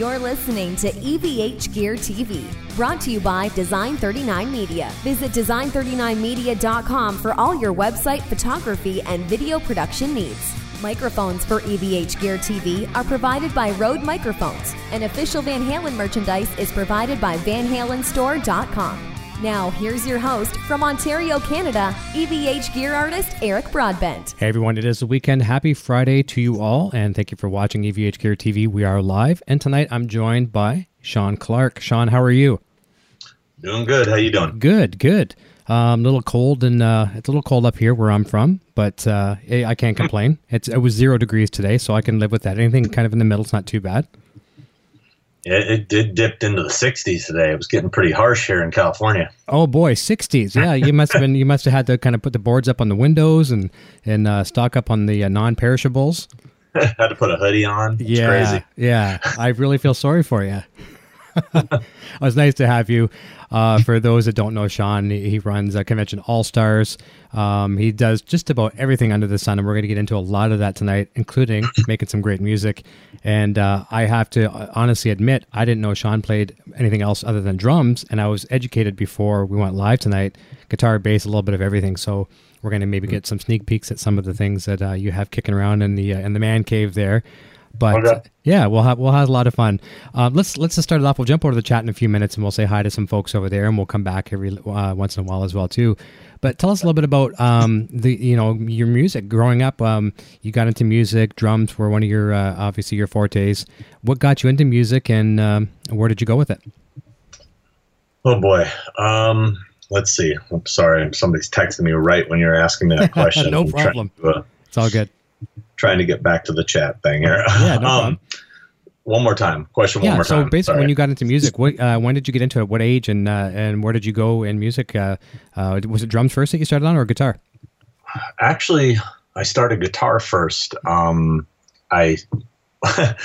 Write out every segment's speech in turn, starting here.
You're listening to EVH Gear TV, brought to you by Design 39 Media. Visit design39media.com for all your website photography and video production needs. Microphones for EVH Gear TV are provided by Rode Microphones, and official Van Halen merchandise is provided by VanHalenStore.com. Now, here's your host from Ontario, Canada, EVH gear artist Eric Broadbent. Hey everyone, it is the weekend. Happy Friday to you all, and thank you for watching EVH Gear TV. We are live, and tonight I'm joined by Sean Clark. Sean, how are you? Doing good. How you doing? Good, good. Um, a little cold, and uh, it's a little cold up here where I'm from, but uh, I can't complain. It's it was zero degrees today, so I can live with that. Anything kind of in the middle is not too bad. It, it did dipped into the 60s today. It was getting pretty harsh here in California. Oh boy, 60s. Yeah, you must have been. You must have had to kind of put the boards up on the windows and and uh, stock up on the uh, non-perishables. had to put a hoodie on. It's yeah, crazy. yeah. I really feel sorry for you. It was nice to have you. Uh, for those that don't know Sean, he runs a convention All Stars. Um, he does just about everything under the sun, and we're going to get into a lot of that tonight, including making some great music. And uh, I have to honestly admit, I didn't know Sean played anything else other than drums, and I was educated before we went live tonight. Guitar, bass, a little bit of everything. So we're going to maybe get some sneak peeks at some of the things that uh, you have kicking around in the uh, in the man cave there. But okay. yeah, we'll have we'll have a lot of fun. Um, let's let's just start it off. We'll jump over to the chat in a few minutes, and we'll say hi to some folks over there, and we'll come back every uh, once in a while as well too. But tell us a little bit about um, the you know your music. Growing up, um, you got into music. Drums were one of your uh, obviously your fortes. What got you into music, and um, where did you go with it? Oh boy. Um, let's see. I'm sorry. Somebody's texting me right when you're asking me that question. no problem. To, uh, it's all good trying to get back to the chat thing here. Yeah, no um, one more time. Question yeah, one more so time. So basically, Sorry. when you got into music, what, uh, when did you get into it? What age and uh, and where did you go in music? Uh, uh, was it drums first that you started on, or guitar? Actually, I started guitar first. Um, I I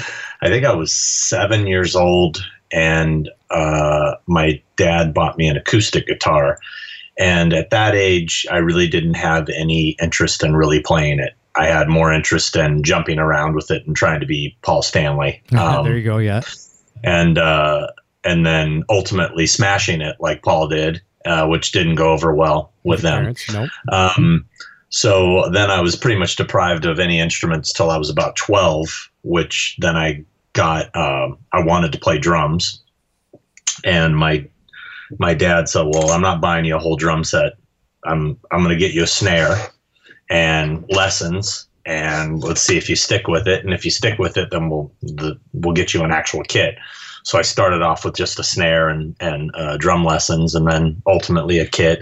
think I was seven years old, and uh, my dad bought me an acoustic guitar. And at that age, I really didn't have any interest in really playing it. I had more interest in jumping around with it and trying to be Paul Stanley. Um, there you go. Yeah. And uh, and then ultimately smashing it like Paul did, uh, which didn't go over well with, them. Parents, nope. Um, so then I was pretty much deprived of any instruments till I was about twelve, which then I got. Um, I wanted to play drums, and my my dad said, "Well, I'm not buying you a whole drum set. I'm I'm going to get you a snare." And lessons and let's see if you stick with it. And if you stick with it then we'll the, we'll get you an actual kit. So i started off with just a snare and and uh, drum lessons and then ultimately a kit.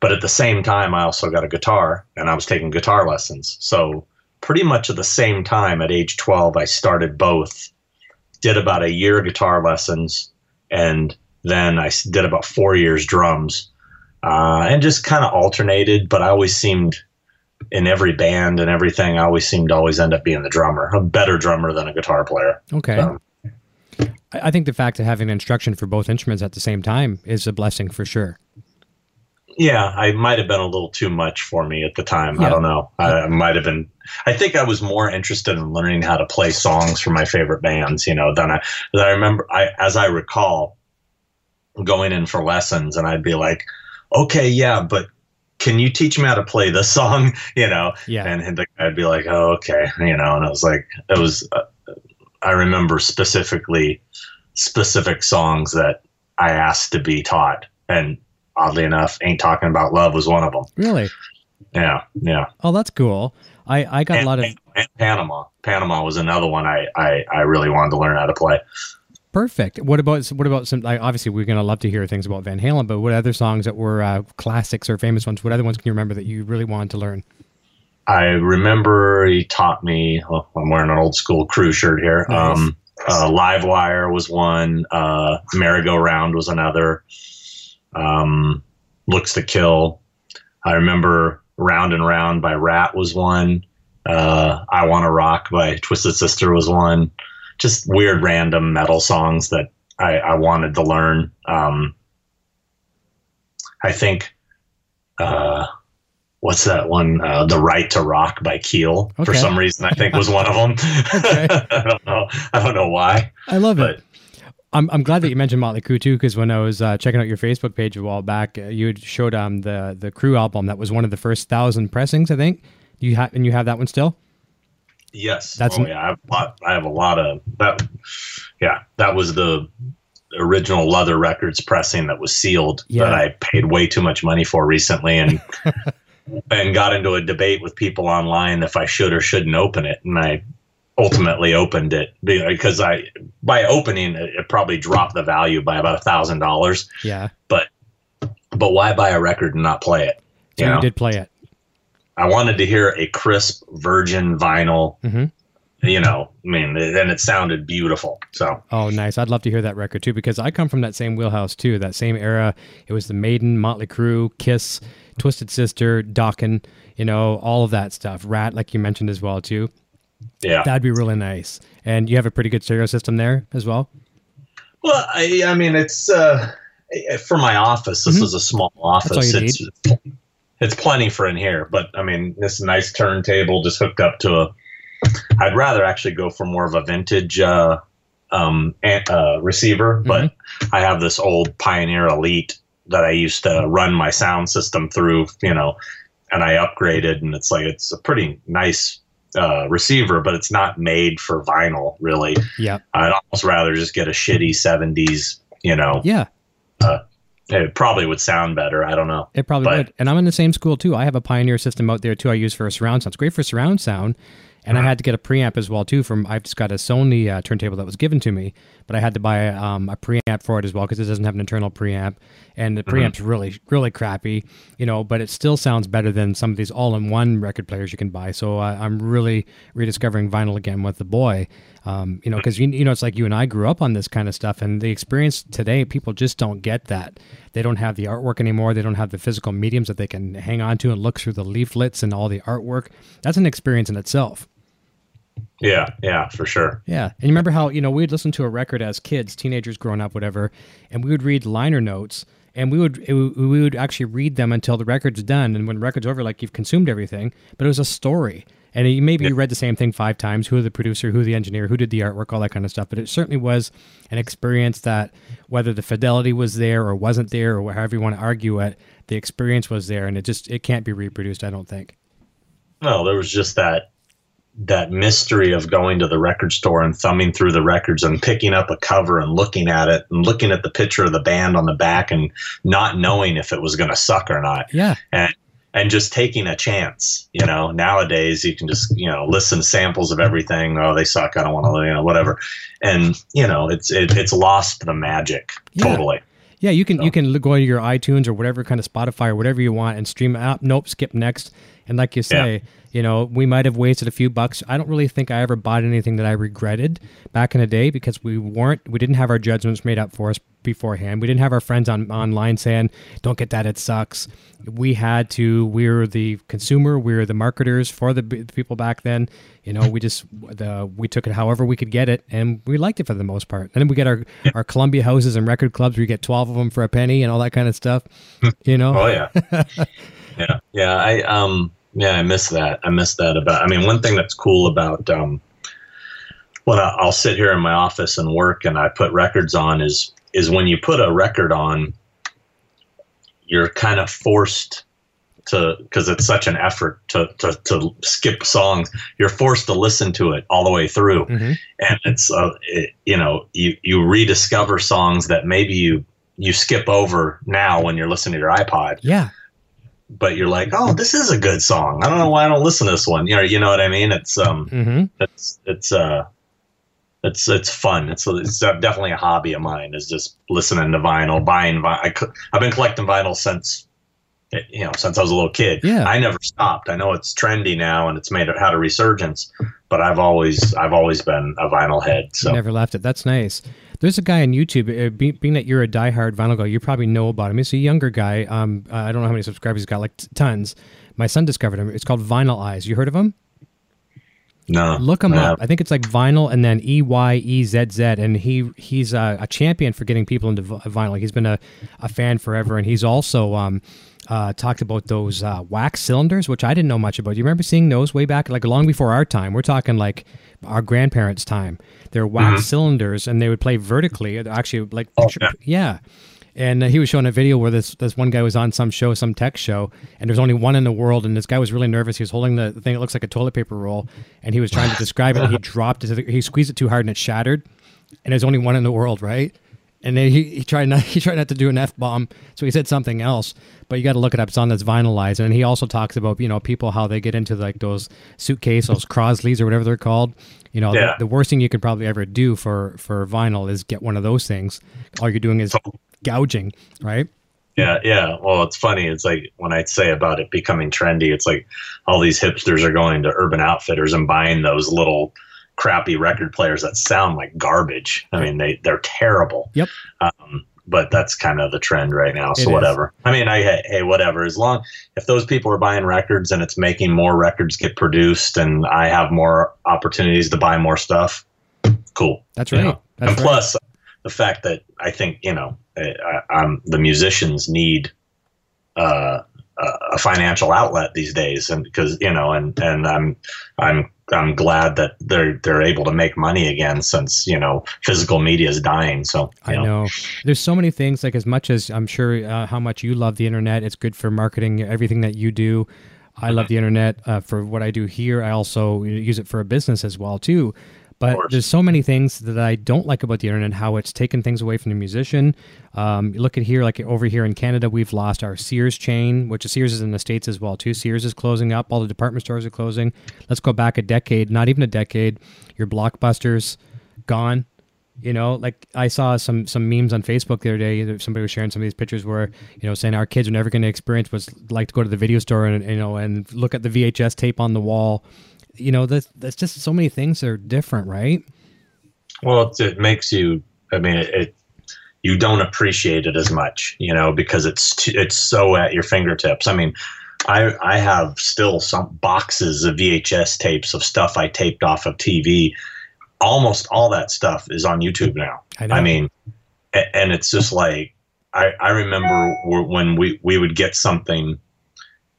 But at the same time i also got a guitar and i was taking guitar lessons. So pretty much at the same time at age 12 i started both did about a year guitar lessons and then i did about four years drums uh, and just kind of alternated but i always seemed in every band and everything, I always seemed to always end up being the drummer, a better drummer than a guitar player. Okay. So. I think the fact of having instruction for both instruments at the same time is a blessing for sure. Yeah, I might have been a little too much for me at the time. Yeah. I don't know. I might have been. I think I was more interested in learning how to play songs for my favorite bands, you know, than I. Than I remember, I as I recall, going in for lessons, and I'd be like, "Okay, yeah, but can you teach me how to play this song? You know, yeah. And, and I'd be like, oh, okay, you know, and I was like, it was, uh, I remember specifically specific songs that I asked to be taught, and oddly enough, "Ain't Talking About Love" was one of them. Really? Yeah, yeah. Oh, that's cool. I I got and, a lot of and, and Panama. Panama was another one I, I I really wanted to learn how to play. Perfect. What about what about some? Like, obviously, we're gonna love to hear things about Van Halen, but what other songs that were uh, classics or famous ones? What other ones can you remember that you really wanted to learn? I remember he taught me. Well, I'm wearing an old school Crue shirt here. Nice. Um, uh, Live Wire was one. Uh, Merry Go Round was another. Um, Looks to Kill. I remember Round and Round by Ratt was one. Uh, I Want to Rock by Twisted Sister was one just weird random metal songs that I, I wanted to learn. Um, I think uh, what's that one? Uh, the Right to Rock by Keel. For some reason, I think was one of them. Okay. I don't know. I don't know why. I love But- it. I'm, I'm glad that you mentioned Motley Crue too, because when I was uh, checking out your Facebook page a while back, uh, you had showed um the the Crue album that was one of the first thousand pressings, I think. You have and you have that one still. Yes. That's oh, yeah. I have, a lot, I have a lot of that. Yeah, that was the original Leathür Records pressing that was sealed Yeah. that I paid way too much money for recently, and and got into a debate with people online if I should or shouldn't open it, and I ultimately opened it because I by opening it, it probably dropped the value by about a thousand dollars. Yeah, But but why buy a record and not play it? so You you did play it. I wanted to hear a crisp virgin vinyl. Mhm. You know, I mean, and it sounded beautiful. So Oh, nice. I'd love to hear that record too, because I come from that same wheelhouse too. That same era. It was the Maiden, Motley Crue, Kiss, Twisted Sister, Dokken. You know, all of that stuff. Ratt, like you mentioned as well too. yeah. That'd be really nice. And you have a pretty good stereo system there as well. Well, I, I mean, it's uh, for my office. This Mhm. is a small all office. It's it's plenty for in here, but I mean, this nice turntable just hooked up to a. I'd rather actually go for more of a vintage uh, um, uh, receiver, but I have this old Pioneer Elite that I used to run my sound system through. You know, and I upgraded, and it's like it's a pretty nice uh, receiver, but it's not made for vinyl, really. Yeah. I'd almost rather just get a shitty 70s, you know. Yeah. It probably would sound better. I don't know. It probably But- would. And I'm in the same school too. I have a Pioneer system out there too. I use for a surround sound. It's great for surround sound. And I had to get a preamp as well too. From I've just got a Sony uh, turntable that was given to me, but I had to buy um, a preamp for it as well because it doesn't have an internal preamp, and the preamp's really really crappy, you know. But it still sounds better than some of these all-in-one record players you can buy. So uh, I'm really rediscovering vinyl again with the boy, um, you know, because you, you know it's like you and I grew up on this kind of stuff, and the experience today people just don't get that. They don't have the artwork anymore. They don't have the physical mediums that they can hang on to and look through the leaflets and all the artwork. That's an experience in itself. Yeah, yeah, for sure. Yeah. And you remember how, you know, we'd listen to a record as kids, teenagers growing up, whatever, and we would read liner notes and we would it, would- we would actually read them until the record's done. And when the record's over, like you've consumed everything, but it was a story. And you, maybe you read the same thing five times who the producer, who the engineer, who did the artwork, all that kind of stuff. But it certainly was an experience that whether the fidelity was there or wasn't there or however you want to argue it, the experience was there. And it just, it can't be reproduced, I don't think. No, there was just that that mystery of going to the record store and thumbing through the records and picking up a cover and looking at it and looking at the picture of the band on the back and not knowing if it was going to suck or not Yeah. and and just taking a chance you know nowadays you can just you know listen to samples of everything oh they suck i don't want to you know whatever and you know it's it, it's lost the magic Yeah. totally Yeah, you can you can go to your iTunes or whatever kind of Spotify or whatever you want and stream it out. Nope, skip next. And like you say, you know, we might have wasted a few bucks. I don't really think I ever bought anything that I regretted back in the day because we weren't we didn't have our judgments made up for us beforehand. We didn't have our friends on online saying, "Don't get that, it sucks." We had to. We were the consumer. We were the marketers for the, b- people back then. You know, we just the we took it however we could get it, and we liked it for the most part. And then we get our our Columbia houses and record clubs We get twelve of them for a penny and all that kind of stuff. You know, Oh yeah, yeah, yeah. I um, yeah, I miss that. I miss that about. I mean, one thing that's cool about um, when I, I'll sit here in my office and work, and I put records on is is when you put a record on, you're kind of forced to because it's such an effort to, to to skip songs. You're forced to listen to it all the way through Mhm. and it's uh, it, you know you you rediscover songs that maybe you you skip over now when you're listening to your iPod, yeah, but you're like, oh, this is a good song. I don't know why I don't listen to this one. You know, you know what I mean? It's um, hmm it's it's uh, it's it's fun. It's it's definitely a hobby of mine. Is just listening to vinyl, buying vinyl. I've been collecting vinyl since. You know, since I was a little kid, Yeah. I never stopped. I know it's trendy now, and it's made it had a resurgence, but I've always, I've always been a vinyl head. So never left it. That's nice. There's a guy on YouTube. Uh, be, being that you're a diehard vinyl guy, you probably know about him. He's a younger guy. Um, I don't know how many subscribers he's got, like tons. My son discovered him. It's called Vinyl Eyezz. You heard of him? No, Look him no. up. I think it's like vinyl and then E Y E Z Z, and he he's a, a champion for getting people into vinyl. He's been a, a fan forever, and he's also um, uh, talked about those uh, wax cylinders, which I didn't know much about. Do you remember seeing those way back, like long before our time? We're talking like our grandparents' time. They're wax cylinders, and they would play vertically. Actually, like Oh, yeah. yeah. And uh, he was showing a video where this this one guy was on some show, some tech show, and there's only one in the world. And this guy was really nervous. He was holding the thing that looks like a toilet paper roll, and he was trying to describe it. And he dropped it. He squeezed it too hard, and it shattered. And there's only one in the world, right? And then he, he tried not he tried not to do an f bomb, so he said something else. But you got to look it up. It's on this vinylized, and he also talks about you know people how they get into like those suitcase, those Crosleys or whatever they're called. You know, Yeah. the, the worst thing you could probably ever do for for vinyl is get one of those things. All you're doing is gouging, right? Yeah, yeah. Well, it's funny. It's like when I say about it becoming trendy, it's like all these hipsters are going to Urban Outfitters and buying those little crappy record players that sound like garbage. I mean, they they're terrible. Yep. Um, but that's kind of the trend right now. It So is. whatever. I mean, I hey, hey, whatever. As long if those people are buying records and it's making more records get produced, and I have more opportunities to buy more stuff, cool. That's You right. know? That's and right. plus, the fact that I think you know, I, the musicians need uh, a financial outlet these days, and because you know, and and I'm I'm I'm glad that they're they're able to make money again since you know physical media is dying. So I know. There's so many things. Like as much as I'm sure uh, how much you love the internet, it's good for marketing. Everything that you do, I love the internet uh, for what I do here. I also use it for a business as well too. But there's so many things that I don't like about the internet. How it's taken things away from the musician. Um, you look at here, like over here in Canada, we've lost our Sears chain, which Sears is in the states as well too. Sears is closing up. All the department stores are closing. Let's go back a decade, not even a decade. Your blockbusters gone. You know, like I saw some some memes on Facebook the other day. Somebody was sharing some of these pictures where you know saying our kids are never going to experience what's like to go to the video store and you know and look at the VHS tape on the wall. You know, that's that's just so many things are different, right? Well, it's, it makes you. I mean, it, it. You don't appreciate it as much, you know, because it's t- it's so at your fingertips. I mean, I I have still some boxes of VHS tapes of stuff I taped off of TV. Almost all that stuff is on YouTube now. I know. I mean, and it's just like I I remember when we we would get something,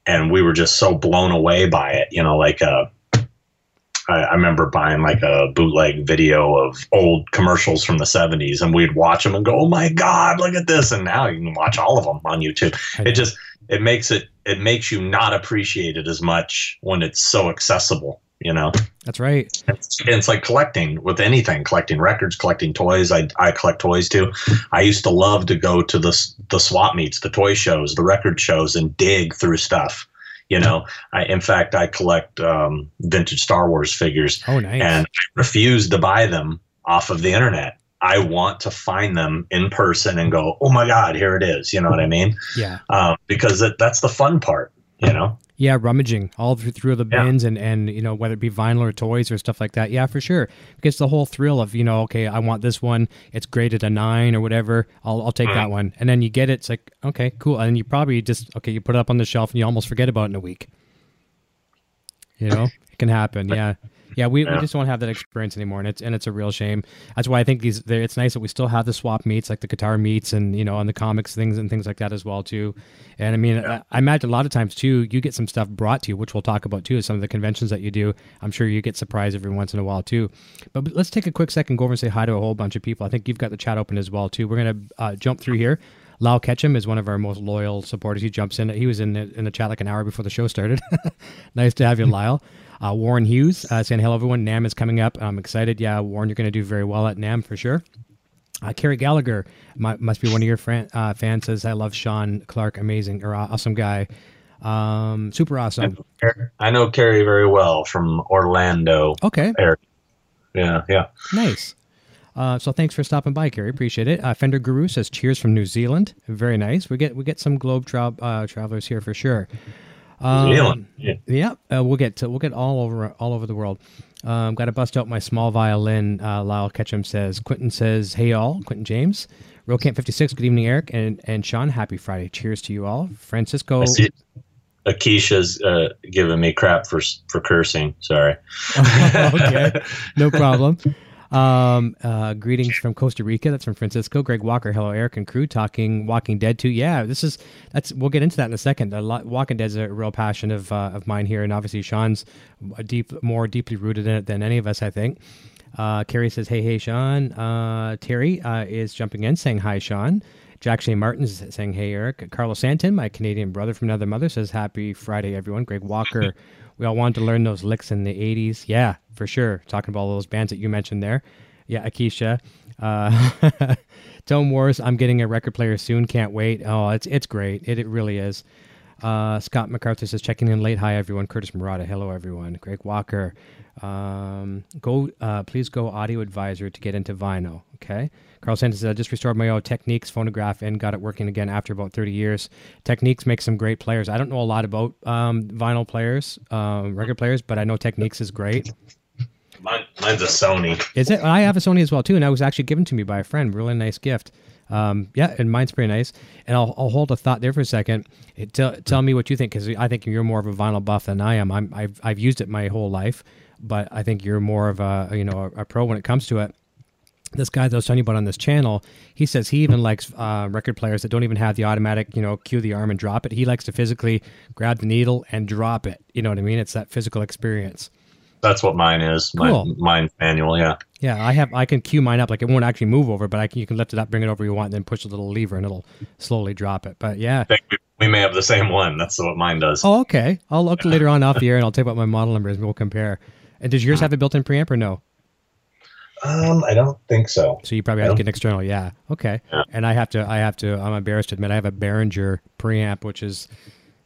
and we were just so blown away by it. You know, like uh I, I remember buying like a bootleg video of old commercials from the 70s and we'd watch them and go, oh my God, look at this. And now you can watch all of them on YouTube. It just, it makes it, it makes you not appreciate it as much when it's so accessible, you know? That's right. It's, it's like collecting with anything, collecting records, collecting toys. I, I collect toys too. I used to love to go to the, the swap meets, the toy shows, the record shows and dig through stuff. You know, I, in fact, I collect um, vintage Star Wars figures Oh, nice. and I refuse to buy them off of the internet. I want to find them in person and go, oh my God, here it is. You know what I mean? yeah. Um, because it, that's the fun part, you know? Yeah, rummaging all through, through the Yeah. bins and, and you know whether it be vinyl or toys or stuff like that. Yeah, for sure. Because the whole thrill of you know, okay, I want this one. It's graded a nine or whatever. I'll I'll take that mm. one. And then you get it. It's like okay, cool. And you probably just okay, you put it up on the shelf and you almost forget about it in a week. You know, it can happen. Yeah. Yeah, we, we just don't have that experience anymore, and it's and it's a real shame. That's why I think these. It's nice that we still have the swap meets, like the guitar meets, and you know, and the comics things and things like that as well too. And I mean, I, I imagine a lot of times too, you get some stuff brought to you, which we'll talk about too. Some of the conventions that you do, I'm sure you get surprised every once in a while too. But, but let's take a quick second, go over and say hi to a whole bunch of people. I think you've got the chat open as well too. We're gonna uh, jump through here. Lyle Ketchum is one of our most loyal supporters. He jumps in. He was in the, in the chat like an hour before the show started. nice to have you, Lyle. Uh, Warren Hughes uh, saying hello, everyone. NAMM is coming up. I'm excited. Yeah, Warren, you're going to do very well at NAMM for sure. Uh, Kerry Gallagher mu must be one of your fran- uh, fans. Says I love Sean Clark, amazing or uh, awesome guy, um, super awesome. I know Carrie very well from Orlando Okay, area. Yeah, yeah. nice. Uh, so thanks for stopping by, Kerry. Appreciate it. Uh, Fender Guru says cheers from New Zealand. Very nice. We get we get some globe tra- uh, travelers here for sure. Um, Yeah. Yeah, uh, we'll get to, we'll get all over all over the world. Um, Got to bust out my small violin. Uh, Lyle Ketchum says. Quentin says, "Hey all, Quentin James, Real Camp 56. Good evening, Eric and and Sean. Happy Friday. Cheers to you all. Francisco. I see, Akisha's uh, giving me crap for for cursing. Sorry. okay, no problem. Um, uh, greetings from Costa Rica. That's from Francisco. Greg Walker. Hello, Eric and crew. Talking Walking Dead too. Yeah, this is that's. We'll get into that in a second. A lot, Walking Dead is a real passion of uh, of mine here, and obviously Sean's deep, more deeply rooted in it than any of us, I think. Uh, Carrie says, "Hey, hey, Sean." Uh, Terry uh, is jumping in, saying, "Hi, Sean." Jack Shane Martin is saying, "Hey, Eric." Carlos Santin, my Canadian brother from another mother, says, "Happy Friday, everyone." Greg Walker, we all wanted to learn those licks in the '80s. Yeah, for sure. Talking about all those bands that you mentioned there. Yeah, Akisha. Uh, Wars. I'm getting a record player soon. Can't wait. Oh, it's it's great. It it really is. Uh, Scott MacArthur says checking in late. Hi everyone. Curtis Murata. Hello everyone. Greg Walker. Um, go, uh, please go audio advisor to get into vinyl. Okay. Carl Santos says, I just restored my old Technics phonograph and got it working again after about 30 years. Technics makes some great players. I don't know a lot about um, vinyl players, um, record players, but I know Technics is great. Mine, mine's a Sony. Is it? I have a Sony as well too, and it was actually given to me by a friend. Really nice gift. Um, yeah, and mine's pretty nice. And I'll, I'll hold a thought there for a second. It, tell, tell me what you think, because I think you're more of a vinyl buff than I am. I'm, I've, I've used it my whole life but I think you're more of a you know a, a, pro when it comes to it. This guy that I was telling you about on this channel, he says he even likes uh, record players that don't even have the automatic, you know, cue the arm and drop it. He likes to physically grab the needle and drop it. You know what I mean? It's that physical experience. That's what mine is. Cool. Mine, manual, yeah. Yeah, I have. I can cue mine up like it won't actually move over, but I can. You can lift it up, bring it over you want, and then push a little lever, and it'll slowly drop it. But yeah, we may have the same one. That's what mine does. Oh, okay. I'll look later on off the air, and I'll take what my model number is, and we'll compare. And does yours have a built-in preamp or no? Um, I don't think so. So you probably have to get an external. Yeah. Okay. Yeah. And I have to. I have to. I'm embarrassed to admit I have a Behringer preamp, which is,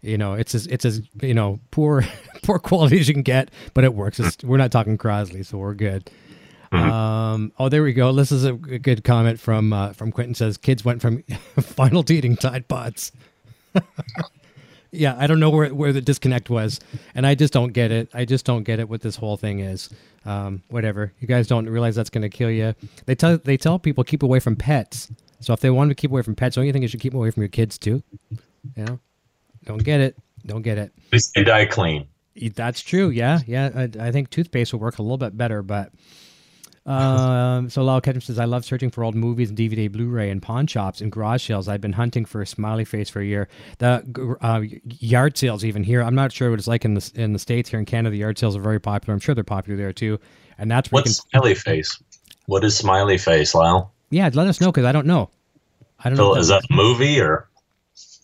you know, it's as it's as you know poor poor quality as you can get, but it works. It's, we're not talking Crosley, so we're good. Mm-hmm. Um, oh, there we go. This is a, good comment from uh, from Quentin. Says kids went from final to eating Tide Pods. yeah, I don't know where where the disconnect was, and I just don't get it. I just don't get it what this whole thing is. Um, whatever. You guys don't realize that's going to kill you. They tell they tell people keep away from pets. So if they want to keep away from pets, don't you think you should keep away from your kids too? Yeah. Don't get it. Don't get it. They die clean. That's true. Yeah, yeah. I, I think toothpaste will work a little bit better, but um, so Lyle Ketchum says, I love searching for old movies and DVD, Blu-ray, and pawn shops and garage sales. I've been hunting for a smiley face for a year. The uh, yard sales, even here, I'm not sure what it's like in the in the states. Here in Canada, the yard sales are very popular. I'm sure they're popular there too. And that's what's can... smiley face. What is smiley face, Lyle? Yeah, let us know because I don't know. I don't so know. Is that a movie or?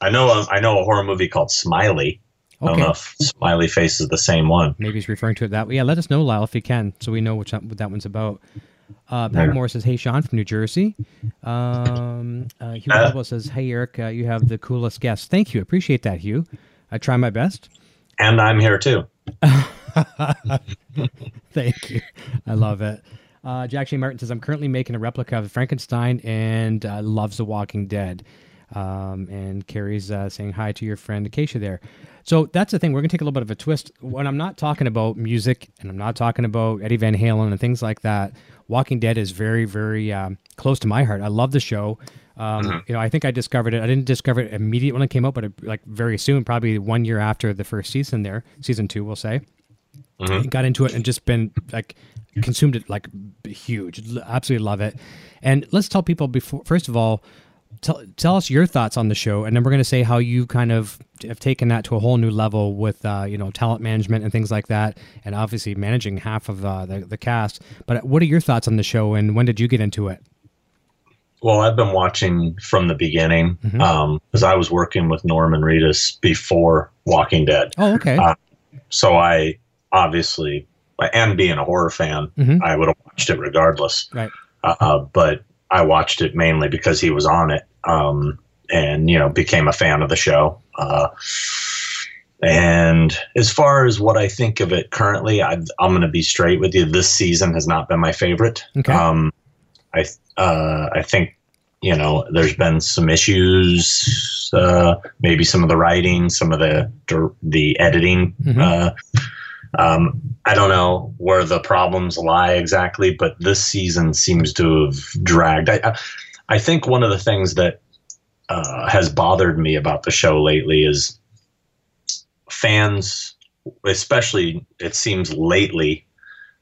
I know a, I know a horror movie called Smiley. Okay. I don't know if smiley face is the same one. Maybe he's referring to it that way. Yeah, let us know, Lyle, if you can, so we know which what that one's about. Uh, Pat yeah. Moore says, "Hey, Sean from New Jersey." Um, uh, Hugh uh, says, "Hey, Eric, uh, you have the coolest guest." Thank you, appreciate that, Hugh. I try my best. And I'm here too. Thank you. I love it. Uh, Jack Shane Martin says, "I'm currently making a replica of Frankenstein and uh, loves The Walking Dead." Um, and Carrie's uh, saying hi to your friend Acacia there. So that's the thing. We're going to take a little bit of a twist. When I'm not talking about music and I'm not talking about Eddie Van Halen and things like that, Walking Dead is very, very um, close to my heart. I love the show. Um, mm-hmm. You know, I think I discovered it. I didn't discover it immediately when it came out, but it, like very soon, probably one year after the first season. There, season two, we'll say. Mm-hmm. Got into it and just been like consumed it like huge. Absolutely love it. And let's tell people before. First of all, tell, tell us your thoughts on the show, and then we're going to say how you kind of have taken that to a whole new level with uh, you know talent management and things like that, and obviously managing half of uh, the the cast. But what are your thoughts on the show, and when did you get into it? Well, I've been watching from the beginning because mm-hmm. um, I was working with Norman Reedus before Walking Dead. Oh, okay. Uh, so I obviously, and being a horror fan, mm-hmm. I would have watched it regardless. Right. Uh, uh but I watched it mainly because he was on it, um, and you know became a fan of the show. Uh, and as far as what I think of it currently, I, am going to be straight with you. This season has not been my favorite. Okay. Um, I uh, I think you know there's been some issues, uh, maybe some of the writing, some of the the editing. Mm-hmm. Uh, um, I don't know where the problems lie exactly, but this season seems to have dragged. I, I think one of the things that uh, has bothered me about the show lately is fans, especially it seems lately,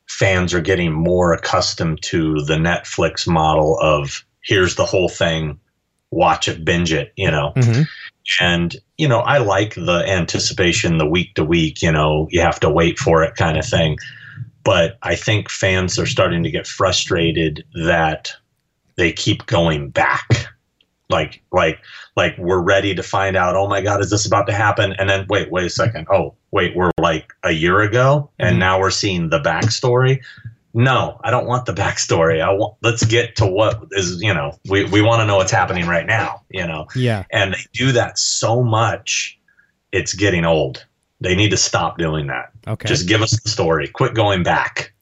fans are getting more accustomed to the Netflix model of here's the whole thing, watch it, binge it, you know. Mhm. And, you know, I like the anticipation, the week to week, you know, you have to wait for it kind of thing. But I think fans are starting to get frustrated that they keep going back. Like, like, like we're ready to find out, oh my God, is this about to happen? And then wait, wait a second. Oh, wait, we're like a year ago and Mhm. now we're seeing the backstory. No, I don't want the backstory. I want let's get to what is, you know, we, we want to know what's happening right now, you know Yeah. and they do that so much it's getting old they need to stop doing that Okay. just give us the story quit going back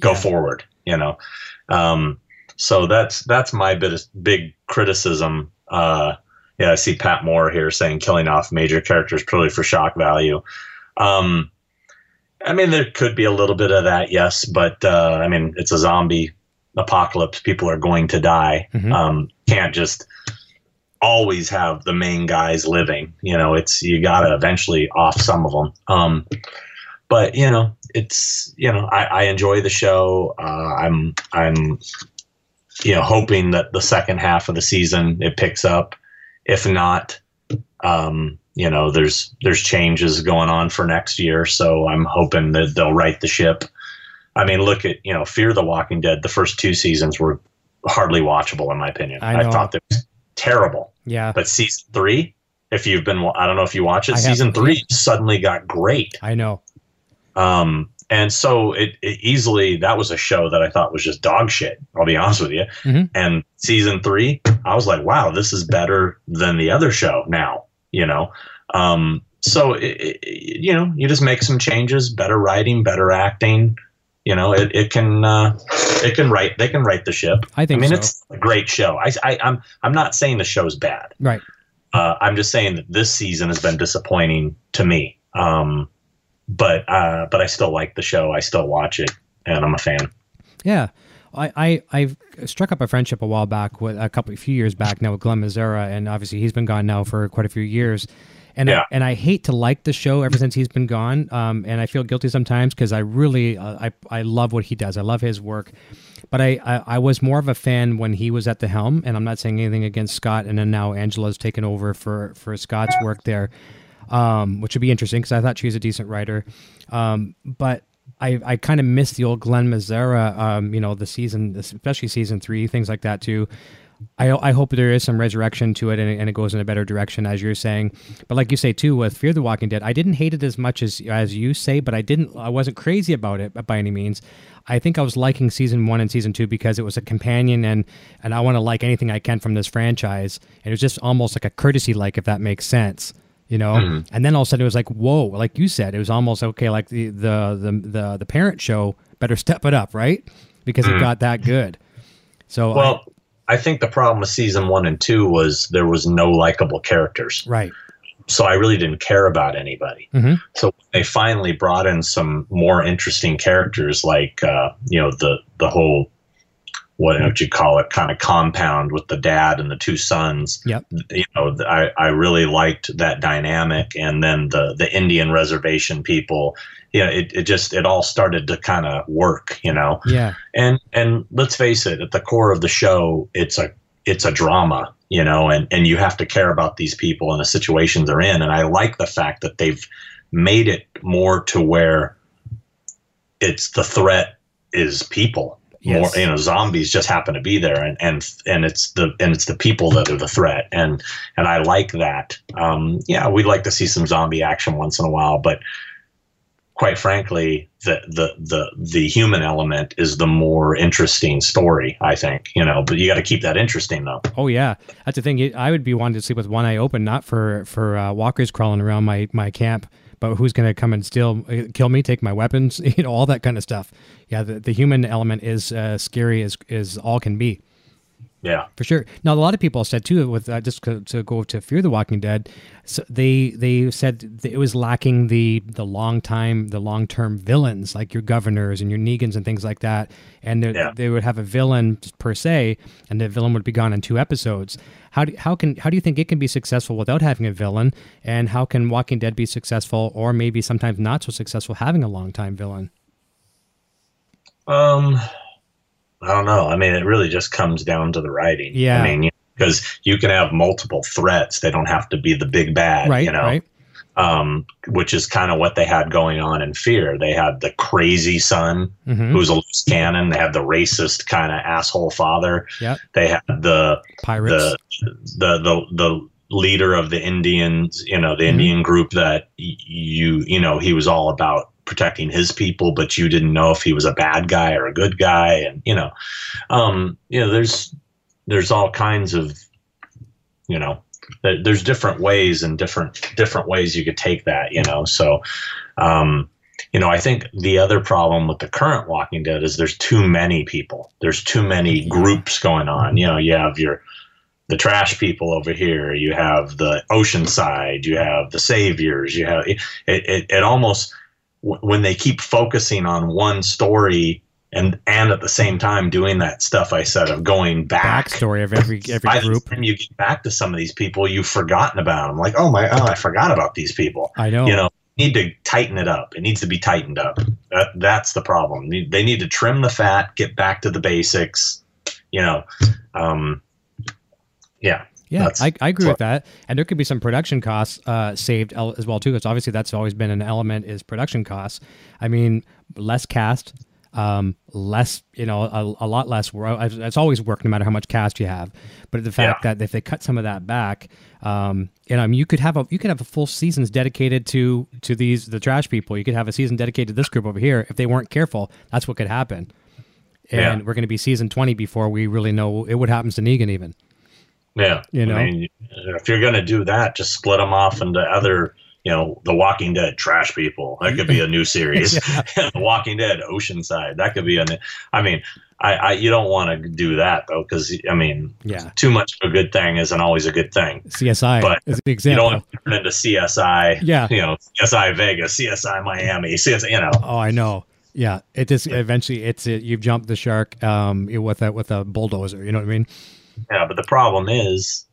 go Yeah. forward you know um, so that's that's my bit big criticism uh, yeah i see pat moore here saying killing off major characters purely for shock value um, i mean there could be a little bit of that yes but uh, i mean it's a zombie apocalypse people are going to die Mhm. um, can't just always have the main guys living. You know, it's you gotta eventually off some of them. Um, but you know, it's you know, I, I enjoy the show. Uh, I'm I'm you know hoping that the second half of the season it picks up. If not, um, you know, there's there's changes going on for next year, so I'm hoping that they'll right the ship. I mean, look at you know, Fear the Walking Dead. The first two seasons were hardly watchable, in my opinion. I know. thought that was terrible. yeah. But season three, if you've been, I don't know if you watch it, I season three suddenly got great. I know. Um, and so it, it easily that was a show that I thought was just dog shit. I'll be honest with you. Mhm. And season three, I was like, wow, this is better than the other show now. You know, um, so it, it, you know, you just make some changes, better writing, better acting. You know, it, it can uh, it can write they can write the ship. I think I mean, so. it's a great show. I, I I'm I'm not saying the show's bad. Right. Uh, I'm just saying that this season has been disappointing to me. Um, but uh, but I still like the show. I still watch it, and I'm a fan. Yeah. I, I I've struck up a friendship a while back with a couple a few years back now with Glen Mazzara and obviously he's been gone now for quite a few years. And Yeah. I, and I hate to like the show ever since he's been gone. Um, and I feel guilty sometimes because I really uh, I I love what he does. I love his work. But I, I I was more of a fan when he was at the helm, and I'm not saying anything against Scott. And then now Angela's taken over for for Scott's work there, um, which would be interesting because I thought she was a decent writer. Um, but I, I kind of miss the old Glen Mazzara, um, you know, the season, especially season three, things like that too. I, I hope there is some resurrection to it and, and it goes in a better direction, as you're saying. But like you say too, with Fear the Walking Dead, I didn't hate it as much as as you say, but I didn't, I wasn't crazy about it by any means. I think I was liking season one and season two because it was a companion and and I want to like anything I can from this franchise. And it was just almost like a courtesy, like if that makes sense you know? And then all of a sudden it was like whoa like you said it was almost okay like the the the the, the parent show better step it up right? Because it got that good. So Well, I think the problem with season one and two was there was no likable characters, right. So I really didn't care about anybody. Mhm. So they finally brought in some more interesting characters, like uh, you know the the whole what would you call it, kind of compound with the dad and the two sons. yep. You know I, I really liked that dynamic. And then the the indian reservation people you know it, it just it all started to kind of work you know? Yeah. And and let's face it at the core of the show it's a it's a drama you know? And and you have to care about these people and the situations they're in. And i like the fact that they've made it more to where it's the threat is people Yes. more you know zombies just happen to be there and and and it's the and it's the people that are the threat. And and i like that. Um yeah we'd like to see some zombie action once in a while but quite frankly the the the the human element is the more interesting story i think you know but you got to keep that interesting though. Oh yeah. That's the thing. I would be wanting to sleep with one eye open not for for uh, walkers crawling around my my camp but who's going to come and steal uh, kill me take my weapons you know all that kind of stuff. Yeah the, the human element is uh, scary as is all can be Yeah. for sure. Now, a lot of people said too, with uh, just to, to go to Fear the Walking Dead, so they they said that it was lacking the the long time, the long term villains like your governors and your Negans and things like that, and they- Yeah. they would have a villain per se, and the villain would be gone in two episodes. How do how can how do you think it can be successful without having a villain, and how can Walking Dead be successful, or maybe sometimes not so successful having a long time villain? Um, I don't know. I mean, it really just comes down to the writing. Yeah. I mean, because you can have multiple threats; they don't have to be the big bad. Right, You know. right. Um, which is kind of what they had going on in Fear. They had the crazy son hmm who's a loose cannon. They had the racist kind of asshole father. Yep. They had the Pirates. the the the the leader of the Indians, you know, the Mhm. Indian group that y- you you know he was all about protecting his people, but you didn't know if he was a bad guy or a good guy, and you know, um, you know, there's there's all kinds of you know there's different ways and different different ways you could take that you know. So um you know i think the other problem with the current walking dead is there's too many people. There's too many groups going on. You know you have your the trash people over here. You have the oceanside. You have the saviors. You have it it, it almost w- when they keep focusing on one story and and at the same time doing that stuff i said of going back backstory of every every by group. time you get back to some of these people, you've forgotten about them. Like, oh my, oh, I forgot about these people. I know. You know, need to tighten it up. It needs to be tightened up. That, that's the problem. They they need to trim the fat, get back to the basics. You know, um, yeah, Yeah, That's- I, I agree with that. And there could be some production costs uh, saved as well too, because obviously that's always been an element is production costs. I mean, less cast, um, less you know, a, a lot less. It's always work, no matter how much cast you have. But the fact that if they cut some of that back, um, you I mean, you could have a you could have a full seasons dedicated to to these the trash people. You could have a season dedicated to this group over here. If they weren't careful, that's what could happen. And Yeah. we're going to be season twenty before we really know it, what happens to Negan even. Yeah. You know? I mean, if you're gonna do that, just split them off into other. You know, The Walking Dead, trash people. That could be a new series. the Walking Dead, Oceanside. That could be an. I mean, I, I you don't want to do that though, because I mean, Yeah. too much of a good thing isn't always a good thing. CSI But is the You don't want to turn into CSI. Yeah. You know, CSI Vegas, CSI Miami, CSI. You know. oh, I know. Yeah, it just eventually it's it, you've jumped the shark um with a with a bulldozer. You know what I mean? Yeah, but the problem is,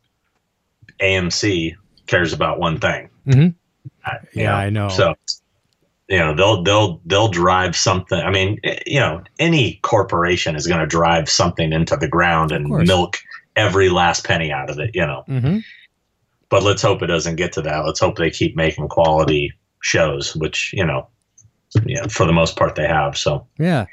AMC cares about one thing. Mhm. Uh, you Yeah, I know. So, you know, they'll they'll they'll drive something. I mean, eh, you know, any corporation is going to drive something into the ground and milk every last penny out of it. You know. Mm-hmm. but let's hope it doesn't get to that. Let's hope they keep making quality shows, which you know, yeah, for the most part they have. So Yeah.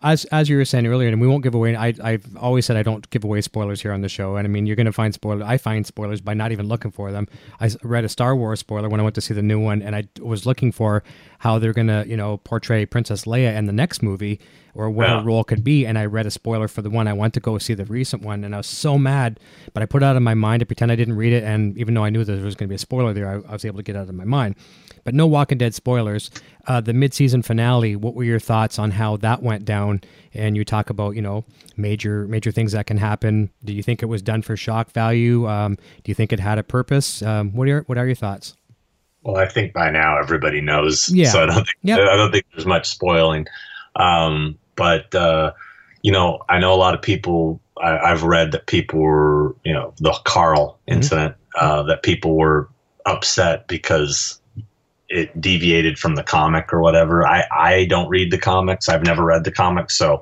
As as you were saying earlier, and we won't give away. I I've always said I don't give away spoilers here on the show, and I mean you're going to find spoilers. I find spoilers by not even looking for them. I read a Star Wars spoiler when I went to see the new one, and I was looking for how they're going to you know portray Princess Leia in the next movie or what Yeah. her role could be. And I read a spoiler for the one I went to go see the recent one, and I was so mad, but I put it out of my mind to pretend I didn't read it, and even though I knew that there was going to be a spoiler there, I, I was able to get it out of my mind. But no Walking Dead spoilers. Uh, the mid-season finale. What were your thoughts on how that went down? And you talk about you know major major things that can happen. Do you think it was done for shock value? Um, do you think it had a purpose? Um, what are your, what are your thoughts? well, I think by now everybody knows. Yeah. So I don't think Yep. I don't think there's much spoiling. Um, but uh, you know, I know a lot of people. I, I've read that people were, you know, the Carl Mhm. incident, uh, that people were upset because it deviated from the comic or whatever. I, I don't read the comics. I've never read the comics. So,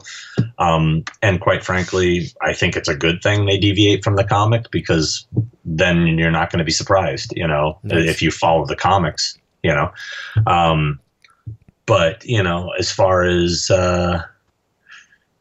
um, and quite frankly, I think it's a good thing they deviate from the comic because then you're not going to be surprised, you know, Nice. if you follow the comics, you know. Um, but, you know, as far as, uh,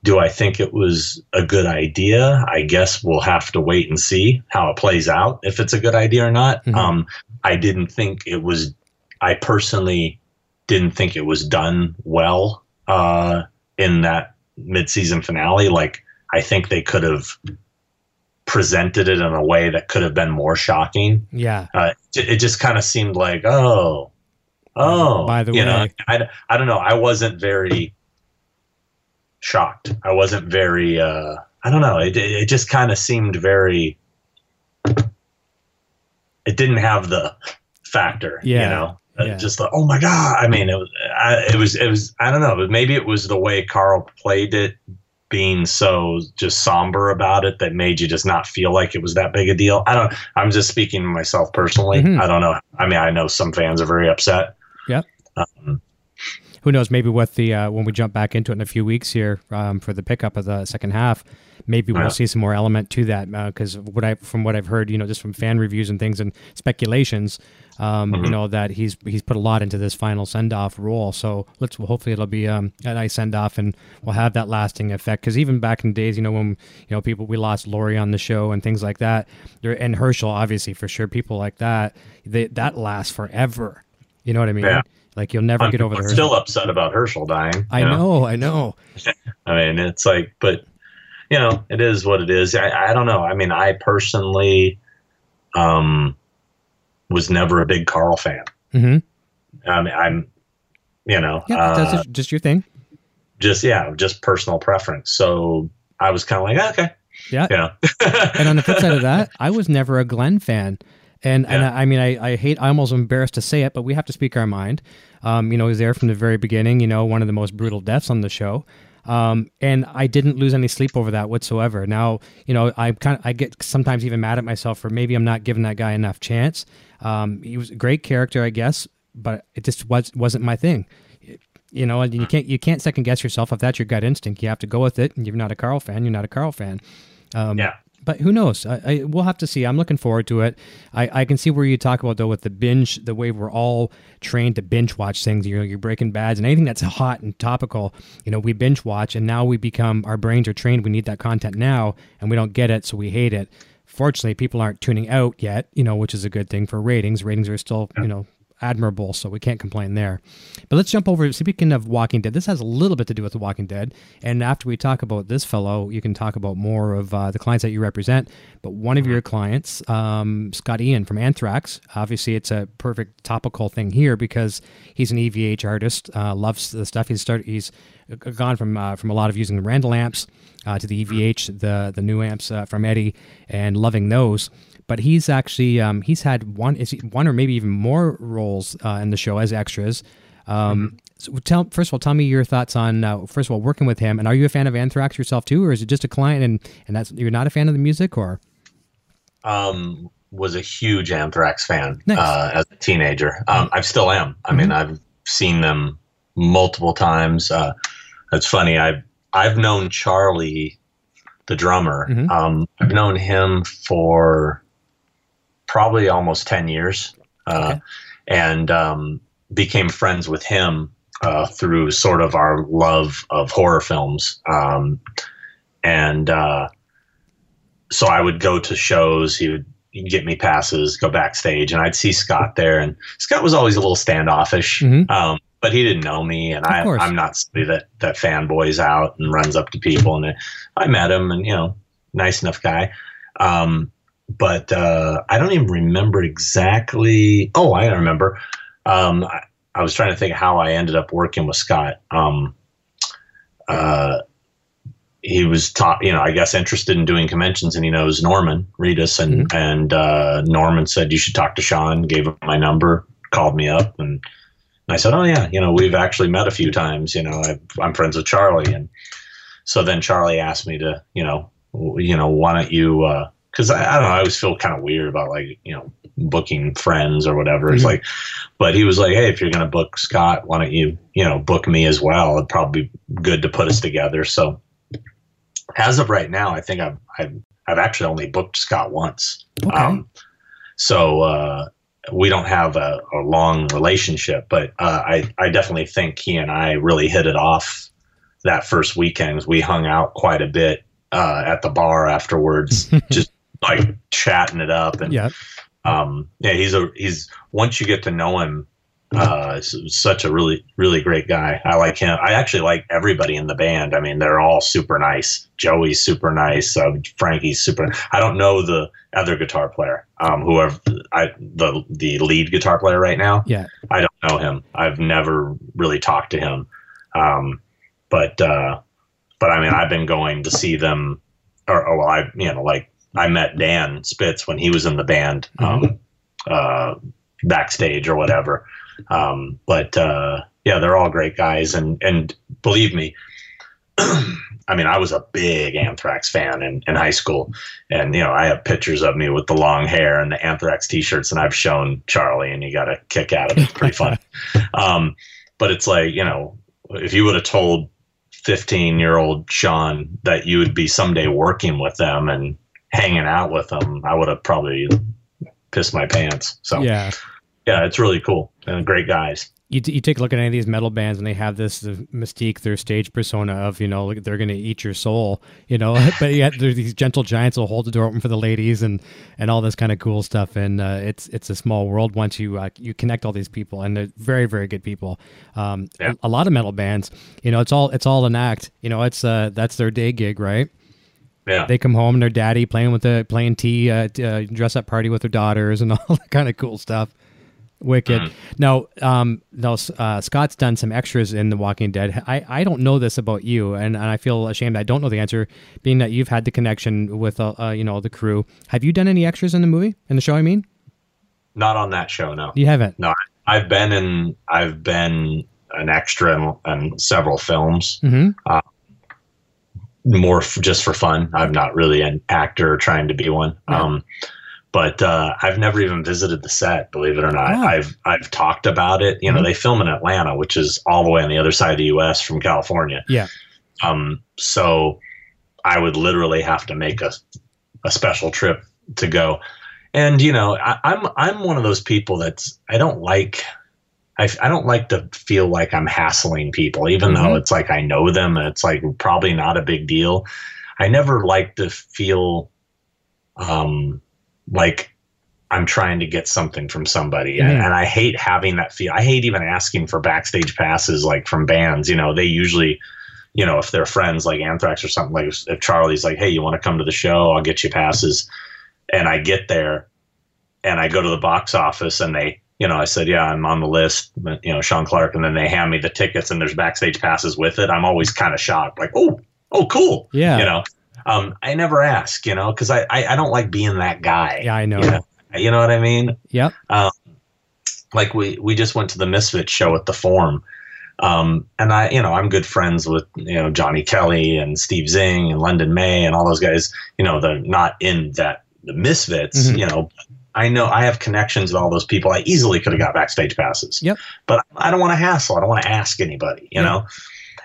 do I think it was a good idea? I guess we'll have to wait and see how it plays out, if it's a good idea or not. Mhm. Um, I didn't think it was, I personally didn't think it was done well uh, in that mid-season finale. Like, I think they could have presented it in a way that could have been more shocking. Yeah, Uh, it, it just kind of seemed like, oh, oh. By the you know. I, I don't know. I wasn't very shocked. I wasn't very. Uh, I don't know. It it just kind of seemed very. It didn't have the factor, Yeah. you know. Uh, Yeah. Just like, oh my god! I mean, it was, I, it was, it was. I don't know. But maybe it was the way Carl played it, being so just somber about it that made you just not feel like it was that big a deal. I don't. I'm just speaking to myself personally. Mhm. I don't know. I mean, I know some fans are very upset. Yep. Um, who knows? Maybe what the uh, when we jump back into it in a few weeks here um, for the pickup of the second half, maybe we'll Yeah. see some more element to that. Because what I from what I've heard, you know, just from fan reviews and things and speculations, um, Mm-hmm. you know, that he's he's put a lot into this final send off role. So let's hopefully it'll be um, a nice send off and we'll have that lasting effect. Because even back in the days, you know, when you know people we lost Lori on the show and things like that, there and Hershel obviously for sure, people like that, they, that lasts forever. You know what I mean? Yeah. Like you'll never I'm get over the Hershel. still upset about Hershel dying. I you know, I know. I mean, it's like, but you know, it is what it is. I, I don't know. I mean, I personally, um, was never a big Carl fan. hmm I mean, I'm, you know, Yeah, uh, that's just- just your thing. just yeah, just personal preference. So I was kind of like, okay, Yeah. you know. And on the flip side of that, I was never a Glenn fan. And and I, I mean, I, I hate, I'm almost embarrassed to say it, but we have to speak our mind. Um, you know, he was there from the very beginning, you know, one of the most brutal deaths on the show. Um, and I didn't lose any sleep over that whatsoever. Now, you know, I kind of, I get sometimes even mad at myself for maybe I'm not giving that guy enough chance. Um, he was a great character, I guess, but it just was, wasn't my thing. You know, and you can't, you can't second guess yourself if that's your gut instinct. You have to go with it. And you're not a Carl fan. You're not a Carl fan. Um, yeah. but who knows? I, I we'll have to see. I'm looking forward to it. I, I can see where you talk about though with the binge, the way we're all trained to binge watch things. You know, you're Breaking Bads and anything that's hot and topical. You know, we binge watch, and now we become our brains are trained. We need that content now, and we don't get it, so we hate it. Fortunately, people aren't tuning out yet. You know, which is a good thing for ratings. Ratings are still you know admirable, so we can't complain there. But let's jump over. Speaking of Walking Dead, this has a little bit to do with The Walking Dead. And after we talk about this fellow, you can talk about more of uh, the clients that you represent. But one of your clients, um, Scott Ian from Anthrax, obviously it's a perfect topical thing here because he's an EVH artist, uh, loves the stuff. He's started. He's gone from uh, from a lot of using the Randall amps uh, to the EVH, the the new amps uh, from Eddie, and loving those but he's actually um, he's had one is he, one or maybe even more roles uh, in the show as extras. Um, so tell first of all, tell me your thoughts on uh, first of all working with him, and are you a fan of Anthrax yourself too, or is it just a client and and that's you're not a fan of the music, or um, was a huge Anthrax fan Nice. uh, as a teenager. Um, I still am. I mean, I've seen them multiple times. Uh, it's funny. I've I've known Charlie, the drummer. Mhm. Um, I've known him for probably almost ten years, uh, Okay. and um, became friends with him uh, through sort of our love of horror films. Um, and uh, so I would go to shows. He would he'd get me passes, go backstage, and I'd see Scott there. And Scott was always a little standoffish, Mhm. um, but he didn't know me, and I, course. I'm not somebody that that fanboys out and runs up to people. And I met him, and you know, nice enough guy. Um, but uh, I don't even remember exactly. Oh, I remember. Um, I, I was trying to think how I ended up working with Scott. Um, uh, he was taught, you know, I guess interested in doing conventions, and he knows Norman Reedus, and and uh, Norman said you should talk to Sean. Gave him my number, called me up, and, and I said, oh yeah, you know, we've actually met a few times. You know, I, I'm friends with Charlie, and so then Charlie asked me to, you know, w- you know, why don't you? Because I, I don't know, I always feel kind of weird about like you know booking friends or whatever. It's Mhm. like, but he was like, hey, if you're gonna book Scott, why don't you, you know, book me as well? It'd probably be good to put us together. So as of right now, I think I've I've, I've actually only booked Scott once. okay, so uh, we don't have a, a long relationship, but uh, I I definitely think he and I really hit it off that first weekend. We hung out quite a bit uh, at the bar afterwards, just like chatting it up and yeah, um, yeah, he's a he's once you get to know him, uh, such a really really great guy. I like him. I actually like everybody in the band. I mean, they're all super nice. Joey's super nice. Uh, Frankie's super. I don't know the other guitar player. Um, whoever I the the lead guitar player right now. yeah. I don't know him. I've never really talked to him. Um, but uh, but I mean, I've been going to see them or, or well, I you know like I met Dan Spitz when he was in the band um, uh, backstage or whatever. Um, but uh, yeah, they're all great guys, and and believe me. I mean, I was a big Anthrax fan in, in high school, and you know, I have pictures of me with the long hair and the Anthrax T-shirts, and I've shown Charlie, and he got a kick out of it. It's pretty fun. um, but it's like you know, if you would have told 15 year old Sean that you would be someday working with them and hanging out with them, I would have probably pissed my pants. So yeah, yeah, it's really cool and great guys you, you take a look at any of these metal bands and they have this mystique, their stage persona of, you know, they're going to eat your soul, you know, but yet there's these gentle giants will hold the door open for the ladies and, and all this kind of cool stuff. And uh, it's, it's a small world once you, uh, you connect all these people and they're very, very good people. Um, yeah. a, a, lot of metal bands, you know, it's all, it's all an act, you know, it's, uh, that's their day gig, right? Yeah. They come home and their daddy playing with the, playing tea, uh, uh, dress up party with their daughters and all that kind of cool stuff. Wicked. Mm. Now, um, now uh, Scott's done some extras in The Walking Dead. I, I don't know this about you, and, and I feel ashamed I don't know the answer, being that you've had the connection with uh, uh, you know the crew. Have you done any extras in the movie in the show? I mean, not on that show. No, you haven't. No, I've been in. I've been an extra in, in several films. Mm-hmm. Uh, more f- just for fun. I'm not really an actor trying to be one. Yeah. Um, but uh, I've never even visited the set. Believe it or not. I've I've talked about it. You know, mm-hmm. they film in Atlanta, which is all the way on the other side of the U.S. from California. Yeah. Um. So I would literally have to make a a special trip to go. And you know, I, I'm I'm one of those people that's I don't like I, I don't like to feel like I'm hassling people, even mm-hmm. though it's like I know them and it's like probably not a big deal. I never like to feel um, like I'm trying to get something from somebody. Mm-hmm. And, and, I hate having that feel. I hate even asking for backstage passes like from bands. You know, they usually, you know, if they're friends like Anthrax or something, like if Charlie's like, hey, you want to come to the show? I'll get you passes. And I get there and I go to the box office and they, you know, I said, yeah, I'm on the list, you know, Sean Clark. And then they hand me the tickets and there's backstage passes with it. I'm always kind of shocked, like, oh, oh, cool. Yeah. You know, um, I never ask, you know, because I, I, I don't like being that guy. Yeah, I know. You know, you know what I mean? Yep. Um, like we we just went to the Misfits show at the Forum, um, and I you know I'm good friends with you know Johnny Kelly and Steve Zing and London May and all those guys. You know they're not in that the Misfits. Mm-hmm. You know I know I have connections with all those people. I easily could have got backstage passes. Yep. But I don't want to hassle. I don't want to ask anybody. You know,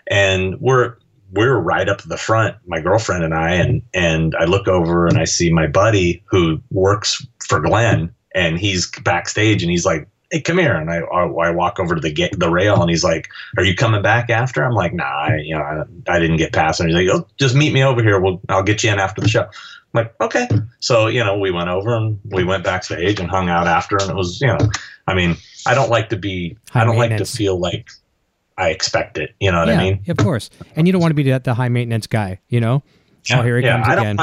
and we're we are right up the front, my girlfriend and I, and and I look over and I see my buddy who works for Glenn, and he's backstage, and he's like, "Hey, come here!" And I I walk over to the get, the rail, and he's like, "Are you coming back after?" I'm like, "Nah, I, you know, I, I didn't get past." And he's like, "Oh, just meet me over here. We'll I'll get you in after the show." I'm like, okay. So you know, we went over and we went backstage and hung out after, and it was you know, I mean, I don't like to be, High I don't like to feel like I expect it. You know what yeah, I mean? Of course. And you don't want to be that the high maintenance guy, you know? Yeah, oh, here he yeah, comes I again.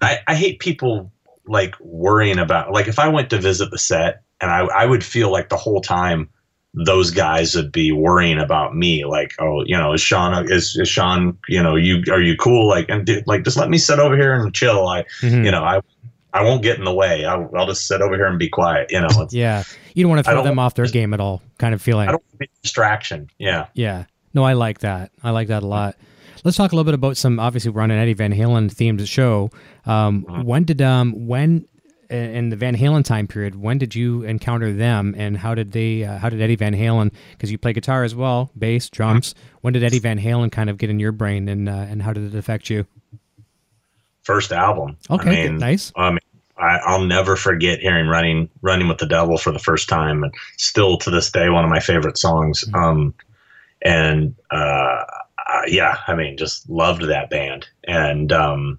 I, I hate people like worrying about like if I went to visit the set and I, I would feel like the whole time those guys would be worrying about me like oh you know is sean is, is sean you know you are you cool like and like just let me sit over here and chill i mm-hmm. you know i I won't get in the way. I'll, I'll, just sit over here and be quiet. You know. yeah, you don't want to throw them off their game at all. Kind of feeling. I don't want distraction. Yeah. Yeah. No, I like that. I like that a lot. Let's talk a little bit about some. Obviously, we're on an Eddie Van Halen themed show. Um, uh-huh. When did um when in the Van Halen time period, when did you encounter them, and how did they? Uh, how did Eddie Van Halen? Because you play guitar as well, bass, drums. When did Eddie Van Halen kind of get in your brain, and uh, and how did it affect you? first album. Okay, I mean, nice. I mean, I, will never forget hearing "Running Running with the Devil" for the first time, and still to this day one of my favorite songs. Mm-hmm. Um, and uh, yeah, I mean, just loved that band. And um,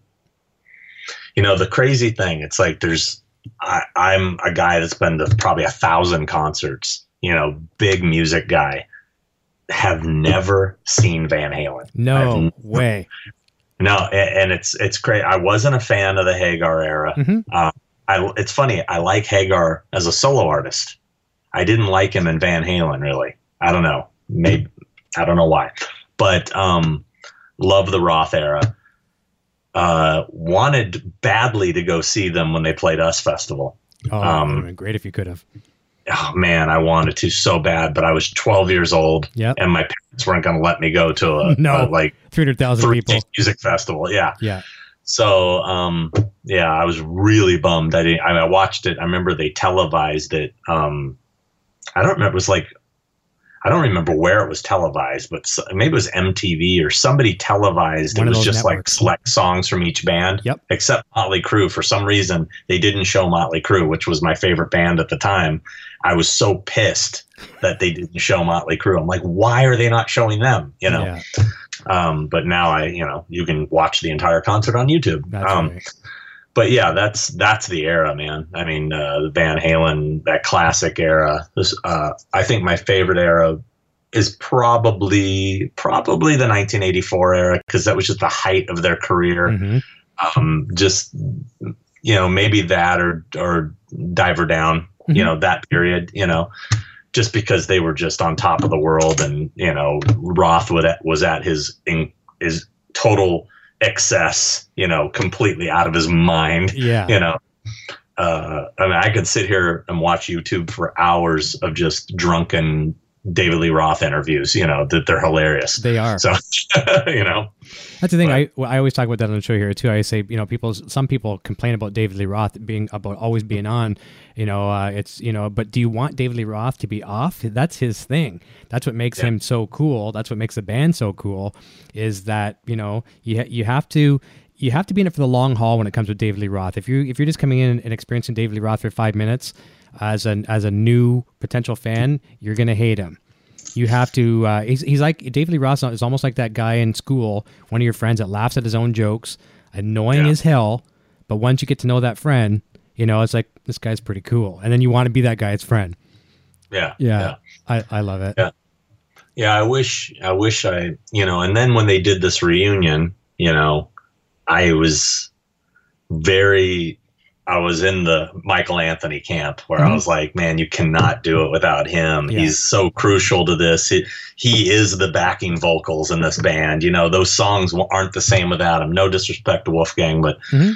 you know, the crazy thing, it's like there's I, I'm a guy that's been to probably a thousand concerts. You know, big music guy. Have never seen Van Halen. No way. No, and it's it's great. I wasn't a fan of the Hagar era. Mm-hmm. Uh, I, it's funny. I like Hagar as a solo artist. I didn't like him in Van Halen really. I don't know. Maybe I don't know why, but um, love the Roth era. Uh, wanted badly to go see them when they played us festival. Oh, Um, great if you could have. Oh man, I wanted to so bad, but I was 12 years old, Yep. and my parents weren't going to let me go to a, No. a, like 300,000 three people. music festival. Yeah, Yeah. so um, yeah, I was really bummed. I didn't. I, mean, I watched it. I remember they televised it. Um, I don't remember. It was like I don't remember where it was televised, but maybe it was MTV or somebody televised. One it was just networks. like select songs from each band. Yep. Except Motley Crue. For some reason, they didn't show Motley Crue, which was my favorite band at the time. I was so pissed that they didn't show Motley Crue. I'm like, why are they not showing them? You know. Yeah. Um, but now I, you know, you can watch the entire concert on YouTube. That's um, right. But yeah, that's that's the era, man. I mean, uh, the Van Halen, that classic era. This, uh, I think my favorite era is probably probably the 1984 era because that was just the height of their career. hmm Um, just you know, maybe that or or Diver Down. Mhm. You know, that period. You know. Just because they were just on top of the world, and you know Roth was at, was at his in, his total excess, you know, completely out of his mind Yeah. you know uh, I mean, I could sit here and watch YouTube for hours of just drunken David Lee Roth interviews. You know that they're hilarious. They are. So, you know, That's the thing. I I always talk about that on the show here too. I say, you know, people. Some people complain about David Lee Roth being about always being on. You know, uh, it's you know, but do you want David Lee Roth to be off? That's his thing. That's what makes Yeah. him so cool. That's what makes the band so cool. Is that you know you ha- you have to. You have to be in it for the long haul when it comes with David Lee Roth. If you if you're just coming in and experiencing David Lee Roth for five minutes as an as a new potential fan, you're gonna hate him. You have to. Uh, he's, he's like David Lee Roth is almost like that guy in school, one of your friends that laughs at his own jokes, annoying Yeah. as hell. But once you get to know that friend, you know it's like this guy's pretty cool, and then you want to be that guy's friend. yeah, Yeah, I, I love it. Yeah. yeah. I wish, I wish I, you know. And then when they did this reunion, you know, I was very. I was in the Michael Anthony camp where Mhm. I was like, man, you cannot do it without him. Yeah. He's so crucial to this. He, he is the backing vocals in this band. You know, those songs aren't the same without him. No disrespect to Wolfgang, but Mhm.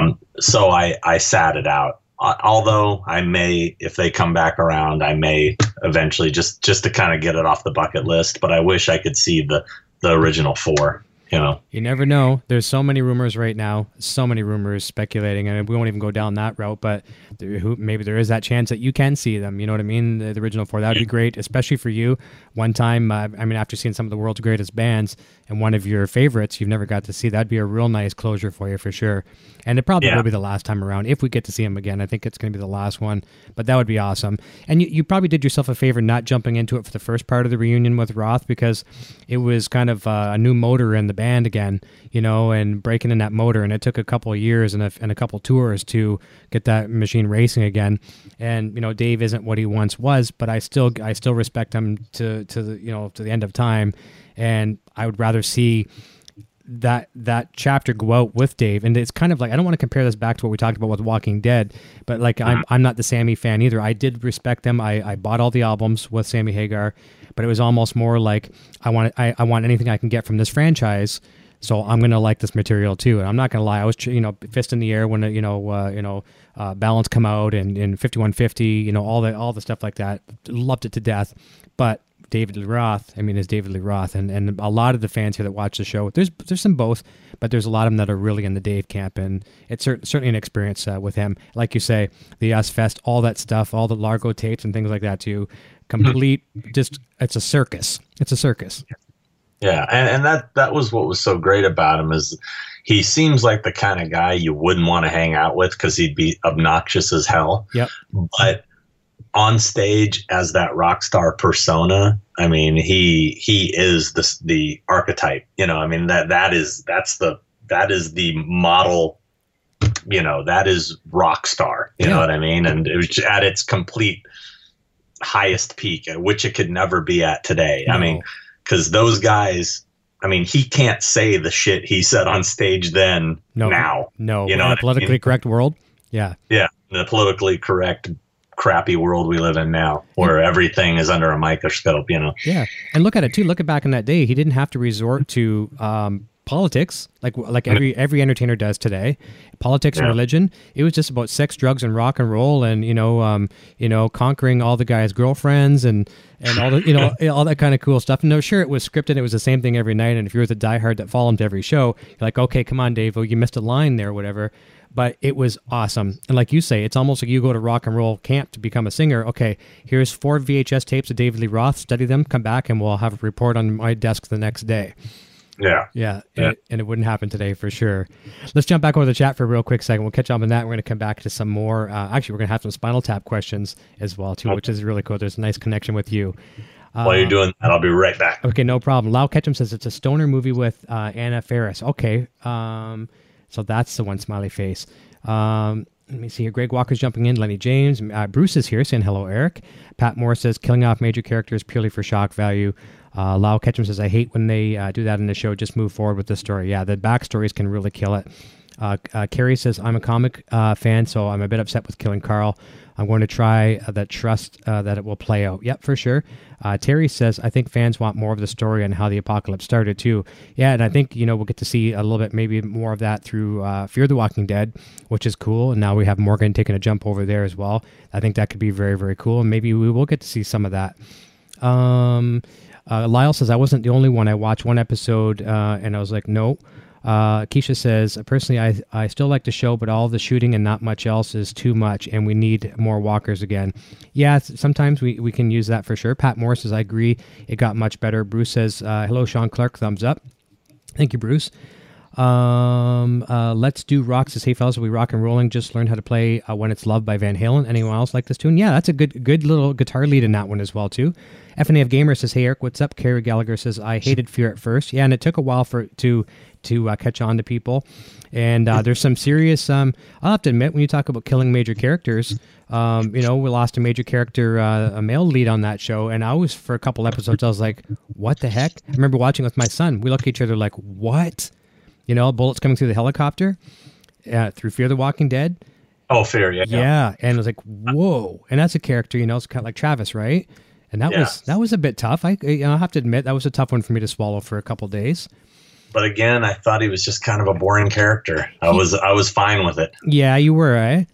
um, so I, I sat it out. Uh, although I may, if they come back around, I may eventually just just to kind of get it off the bucket list. But I wish I could see the the original four. You know, You never know. There's so many rumors right now, so many rumors speculating, and we won't even go down that route. But there, who, maybe there is that chance that you can see them. You know what I mean? The, the original four. That would be great, especially for you. One time, uh, I mean, after seeing some of the world's greatest bands and one of your favorites, you've never got to see. That'd be a real nice closure for you for sure. And it probably Yeah. will be the last time around if we get to see them again. I think it's going to be the last one, but that would be awesome. And you, you probably did yourself a favor not jumping into it for the first part of the reunion with Roth because it was kind of uh, a new motor in the band again, you know, and breaking in that motor. And it took a couple of years and a, and a couple tours to get that machine racing again. And you know, Dave isn't what he once was, but I still I still respect him to to the you know to the end of time. And I would rather see that that chapter go out with Dave, and it's kind of like I don't want to compare this back to what we talked about with Walking Dead, but like I'm I'm not the Sammy fan either. I did respect them. I, I bought all the albums with Sammy Hagar, but it was almost more like I want I, I want anything I can get from this franchise. So I'm gonna like this material too, and I'm not gonna lie. I was you know fist in the air when you know uh, you know uh, Balance come out and in 5150, you know all the all the stuff like that. Loved it to death, but David Lee Roth. I mean, is David Lee Roth, and and a lot of the fans here that watch the show. There's there's some both, but there's a lot of them that are really in the Dave camp, and it's cer- certainly an experience uh, with him. Like you say, the US Fest, all that stuff, all the Largo tapes and things like that too. Complete, just it's a circus. It's a circus. yeah, and, and that that was what was so great about him is he seems like the kind of guy you wouldn't want to hang out with because he'd be obnoxious as hell. Yep. but on stage as that rock star persona i mean he he is the the archetype you know i mean that that is that's the that is the model you know that is rock star you Yeah. know what i mean and it was at its complete highest peak at which it could never be at today i mean because those guys i mean he can't say the shit he said on stage then No, now no, You know in a what I politically mean? correct world. Yeah, yeah, the politically correct, crappy world we live in now, where everything is under a microscope. You know. Yeah, and look at it too. Look at back in that day, he didn't have to resort to um, politics, like like every every entertainer does today, politics and religion. It was just about sex, drugs, and rock and roll, and you know, um, you know, conquering all the guys' girlfriends and and all the you know all that kind of cool stuff. And no, sure, it was scripted. It was the same thing every night. And if you were the diehard that followed to every show, you're like, okay, come on, Dave, oh, you missed a line there, whatever. But it was awesome. And like you say, it's almost like you go to rock and roll camp to become a singer. Okay, here's four VHS tapes of David Lee Roth. Study them, come back, and we'll have a report on my desk the next day. Yeah. Yeah, Yeah. And, it, and it wouldn't happen today for sure. Let's jump back over the chat for a real quick second. We'll catch up on that. We're going to come back to some more. Uh, actually, we're going to have some Spinal Tap questions as well too, which is really cool. There's a nice connection with you. While you're doing that, I'll be right back. Okay, no problem. Lau Ketchum says it's a stoner movie with uh, Anna Faris. Okay, um, so that's the one smiley face. Um, let me see here. Greg Walker's jumping in. Lennie James. Uh, Bruce is here saying hello, Eric. Pat Moore says killing off major characters purely for shock value. Uh, Lau Ketchum says I hate when they uh, do that in the show. Just move forward with the story. Yeah, the backstories can really kill it. Uh, uh, Carrie says I'm a comic uh, fan, so I'm a bit upset with killing Carl. I'm going to try uh, that trust uh, that it will play out. Yep, for sure. Uh, Terry says I think fans want more of the story and how the apocalypse started too. Yeah, and I think you know we'll get to see a little bit maybe more of that through Fear the Walking Dead, which is cool. And now we have Morgan taking a jump over there as well. I think that could be very very cool, and maybe we will get to see some of that. Um, uh, Lyle says I wasn't the only one. I watched one episode uh, and I was like, no. Uh, Keisha says personally, I I still like the show, but all the shooting and not much else is too much, and we need more walkers again. Yeah, sometimes we, we can use that for sure. Pat Morris says I agree. It got much better. Bruce says uh, hello, Sean Clark. Thumbs up. Thank you, Bruce. Um, uh, Let's Do Rocks says, Hey, fellas, we rock and rolling? Just learned how to play uh, When It's Loved by Van Halen. Anyone else like this tune? Yeah, that's a good good little guitar lead in that one as well, too. FNAF Gamer says, Hey, Eric, what's up? Carrie Gallagher says, I hated Fear at first. Yeah, and it took a while for to to uh, catch on to people. And uh, there's some serious, um, I'll have to admit, when you talk about killing major characters, um, you know, we lost a major character, uh, a male lead on that show. And I was, for a couple episodes, I was like, what the heck? I remember watching with my son. We look at each other like, what? You know, bullets coming through the helicopter uh, through Fear the Walking Dead. Oh, fair. Yeah. Yeah, and it was like, whoa! And that's a character, you know, it's kind of like Travis, right? And that Yeah. was that was a bit tough. I you know, I have to admit that was a tough one for me to swallow for a couple days. But again, I thought he was just kind of a boring character. I was I was fine with it. Yeah, you were, eh?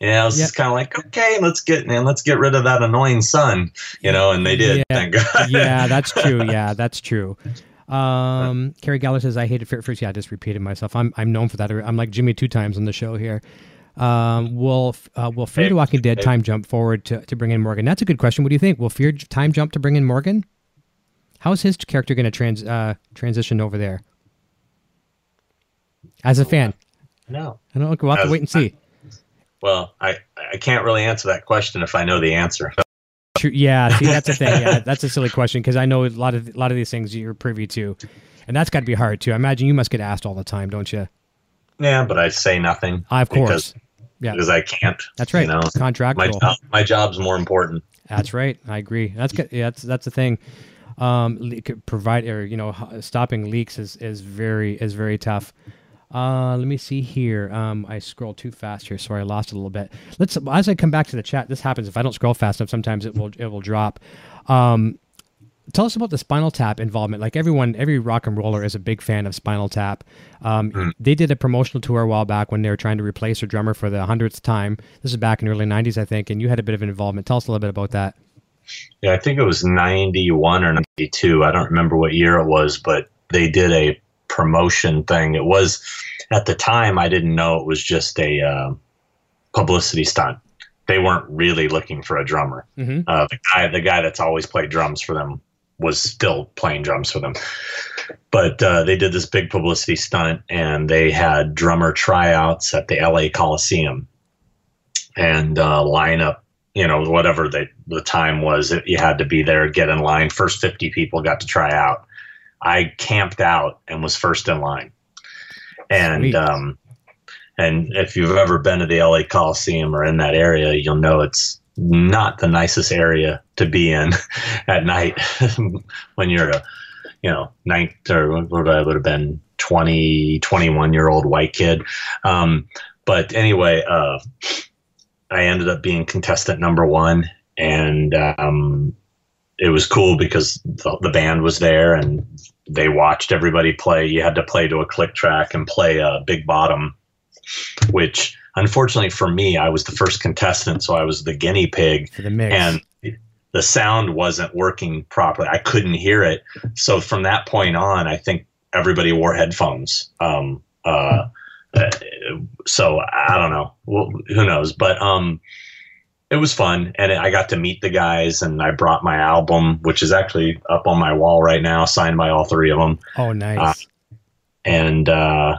Yeah, I was Yeah. just kind of like, okay, let's get man, let's get rid of that annoying son, you know, and they did. Yeah. Thank God. yeah, that's true. Yeah, that's true. Um, Carrie Gallagher says I hated Fear first. Yeah, I just repeated myself. I'm I'm known for that. I'm like Jimmy two times on the show here. Um, will uh, will Fear the Hey, Walking Dead hey. time jump forward to, to bring in Morgan? That's a good question. What do you think? Will Fear time jump to bring in Morgan? How is his character going to trans uh, transition over there? As a fan, no. I don't. We'll have to wait and see. Well, I I can't really answer that question if I know the answer. True. Yeah, see, that's a thing. Yeah, that's a silly question because I know a lot of a lot of these things you're privy to, and that's got to be hard too. I imagine you must get asked all the time, don't you? Yeah, but I say nothing. Ah, of course. Because, Yeah. because I can't. That's right. You know, my Contractual. job, my job's more important. That's right. I agree. That's good. Yeah, that's that's the thing. Um, provide or you know stopping leaks is is very is very tough. Uh, let me see here. Um, I scrolled too fast here. Sorry, I lost a little bit. Let's as I come back to the chat. This happens if I don't scroll fast enough. Sometimes it will it will drop. Um, tell us about the Spinal Tap involvement. Like everyone, every rock and roller is a big fan of Spinal Tap. Um, They did a promotional tour a while back when they were trying to replace their drummer for the hundredth time. This is back in the early '90s, I think, and you had a bit of an involvement. Tell us a little bit about that. Yeah, I think it was 91 or 92. I don't remember what year it was, but they did a promotion thing. It was, at the time, I didn't know it was just a uh, publicity stunt. They weren't really looking for a drummer. Mhm. Uh, the guy, the guy that's always played drums for them, was still playing drums for them. But uh, they did this big publicity stunt, and they had drummer tryouts at the LA Coliseum, and uh, line up you know whatever the the time was you had to be there get in line. First 50 people got to try out. I camped out and was first in line. And um and if you've ever been to the la coliseum or in that area you'll know it's not the nicest area to be in at night when you're a you know ninth or what I would have been 20 21 year old white kid um but anyway uh I ended up being contestant number one, and um, it was cool because the, the band was there and they watched everybody play. You had to play to a click track and play a big bottom, which unfortunately for me, I was the first contestant, so I was the guinea pig. For the mix. And the sound wasn't working properly. I couldn't hear it. So from that point on, I think everybody wore headphones. Um, uh, so I don't know. Well, who knows? But um, it was fun, and I got to meet the guys, and I brought my album, which is actually up on my wall right now, signed by all three of them. Oh, nice. Uh, and uh,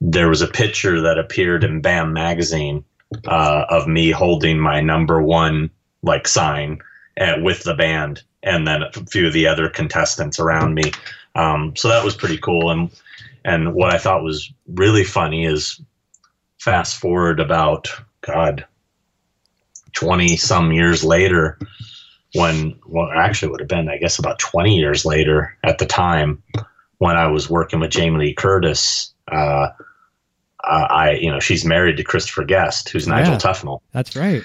there was a picture that appeared in BAM magazine uh, of me holding my number one like sign and, with the band, and then a few of the other contestants around me. Um, so that was pretty cool. And and what I thought was really funny is fast forward about God, twenty some years later, when well actually would have been I guess about twenty years later at the time when I was working with Jamie Lee Curtis. Uh, I, you know, she's married to Christopher Guest, who's Nigel Yeah. Tufnel That's right.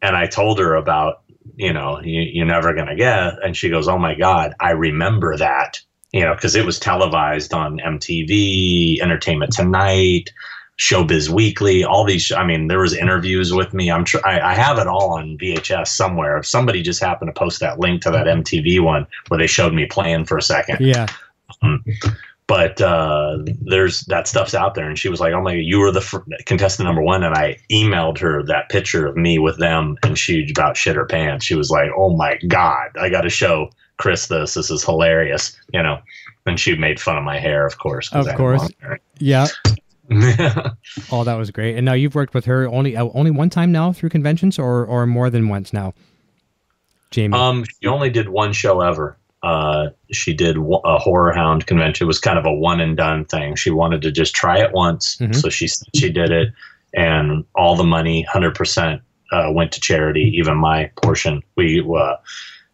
and I told her about, you know, you, you're never gonna get, and she goes, "Oh my God, I remember that," you know, because it was televised on MTV, Entertainment Tonight, Showbiz Weekly, all these. I mean, there was interviews with me. I'm sure I, I have it all on VHS somewhere. If somebody just happened to post that link to that MTV one where they showed me playing for a second, Yeah. But uh, there's that stuff's out there and she was like oh my you were the fr- contestant number one and i emailed her that picture of me with them and she about shit her pants she was like oh my god i gotta show chris this this is hilarious you know and she made fun of my hair of course Of I course. Yeah. Oh, that was great. And now you've worked with her only uh, only one time now through conventions, or or more than once now. Jamie. Um, she only did one show ever. Uh, she did a horror hound convention. It was kind of a one and done thing. She wanted to just try it once, Mhm. so she she did it, and all the money, hundred percent, uh, went to charity. Even my portion, we uh,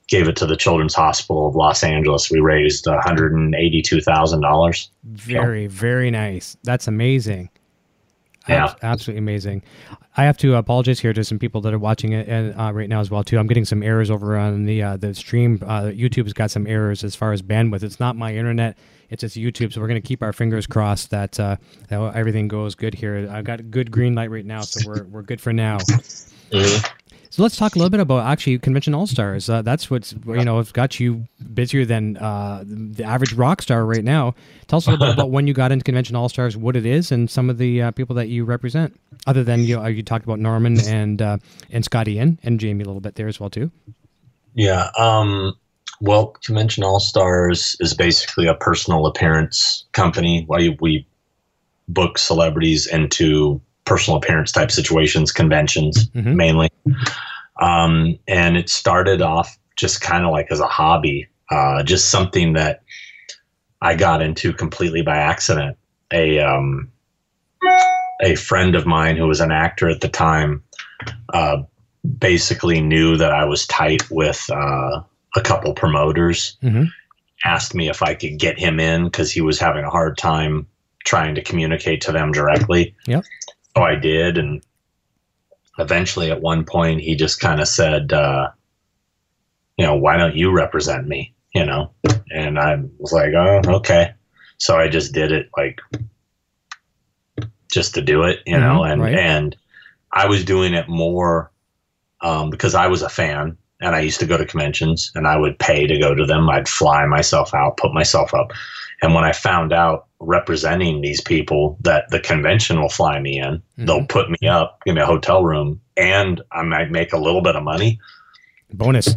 gave it to the Children's Hospital of Los Angeles. We raised one hundred and eighty two thousand dollars. very very nice. That's amazing. Yeah. Absolutely amazing. I have to apologize here to some people that are watching it and, uh, right now as well too. I'm getting some errors over on the uh, the stream. Uh, YouTube's got some errors as far as bandwidth. It's not my internet. It's just YouTube. So we're going to keep our fingers crossed that, uh, that everything goes good here. I've got a good green light right now, so we're we're good for now. So let's talk a little bit about actually Convention All Stars. Uh, that's what's you know it's got you busier than uh, the average rock star right now. Tell us a little bit about when you got into Convention All Stars, what it is, and some of the uh, people that you represent. Other than you, know, you talked about Norman and uh, and Scotty and and Jamie a little bit there as well too. Yeah. Um, well, Convention All Stars is basically a personal appearance company. We, we book celebrities into personal appearance type situations, conventions Mhm. mainly. Um, and it started off just kind of like as a hobby, uh, just something that I got into completely by accident. A um, a friend of mine who was an actor at the time uh, basically knew that I was tight with uh, a couple promoters. Mhm. Asked me if I could get him in because he was having a hard time trying to communicate to them directly. Yep. So I did, and eventually, at one point, he just kind of said, uh, "You know, why don't you represent me?" You know, and I was like, "Oh, okay." So I just did it, like, just to do it, you know, Mhm, and right. and I was doing it more um, because I was a fan and I used to go to conventions and I would pay to go to them. I'd fly myself out, put myself up. And when I found out representing these people that the convention will fly me in, they'll put me up, in a hotel room, and I might make a little bit of money. Bonus.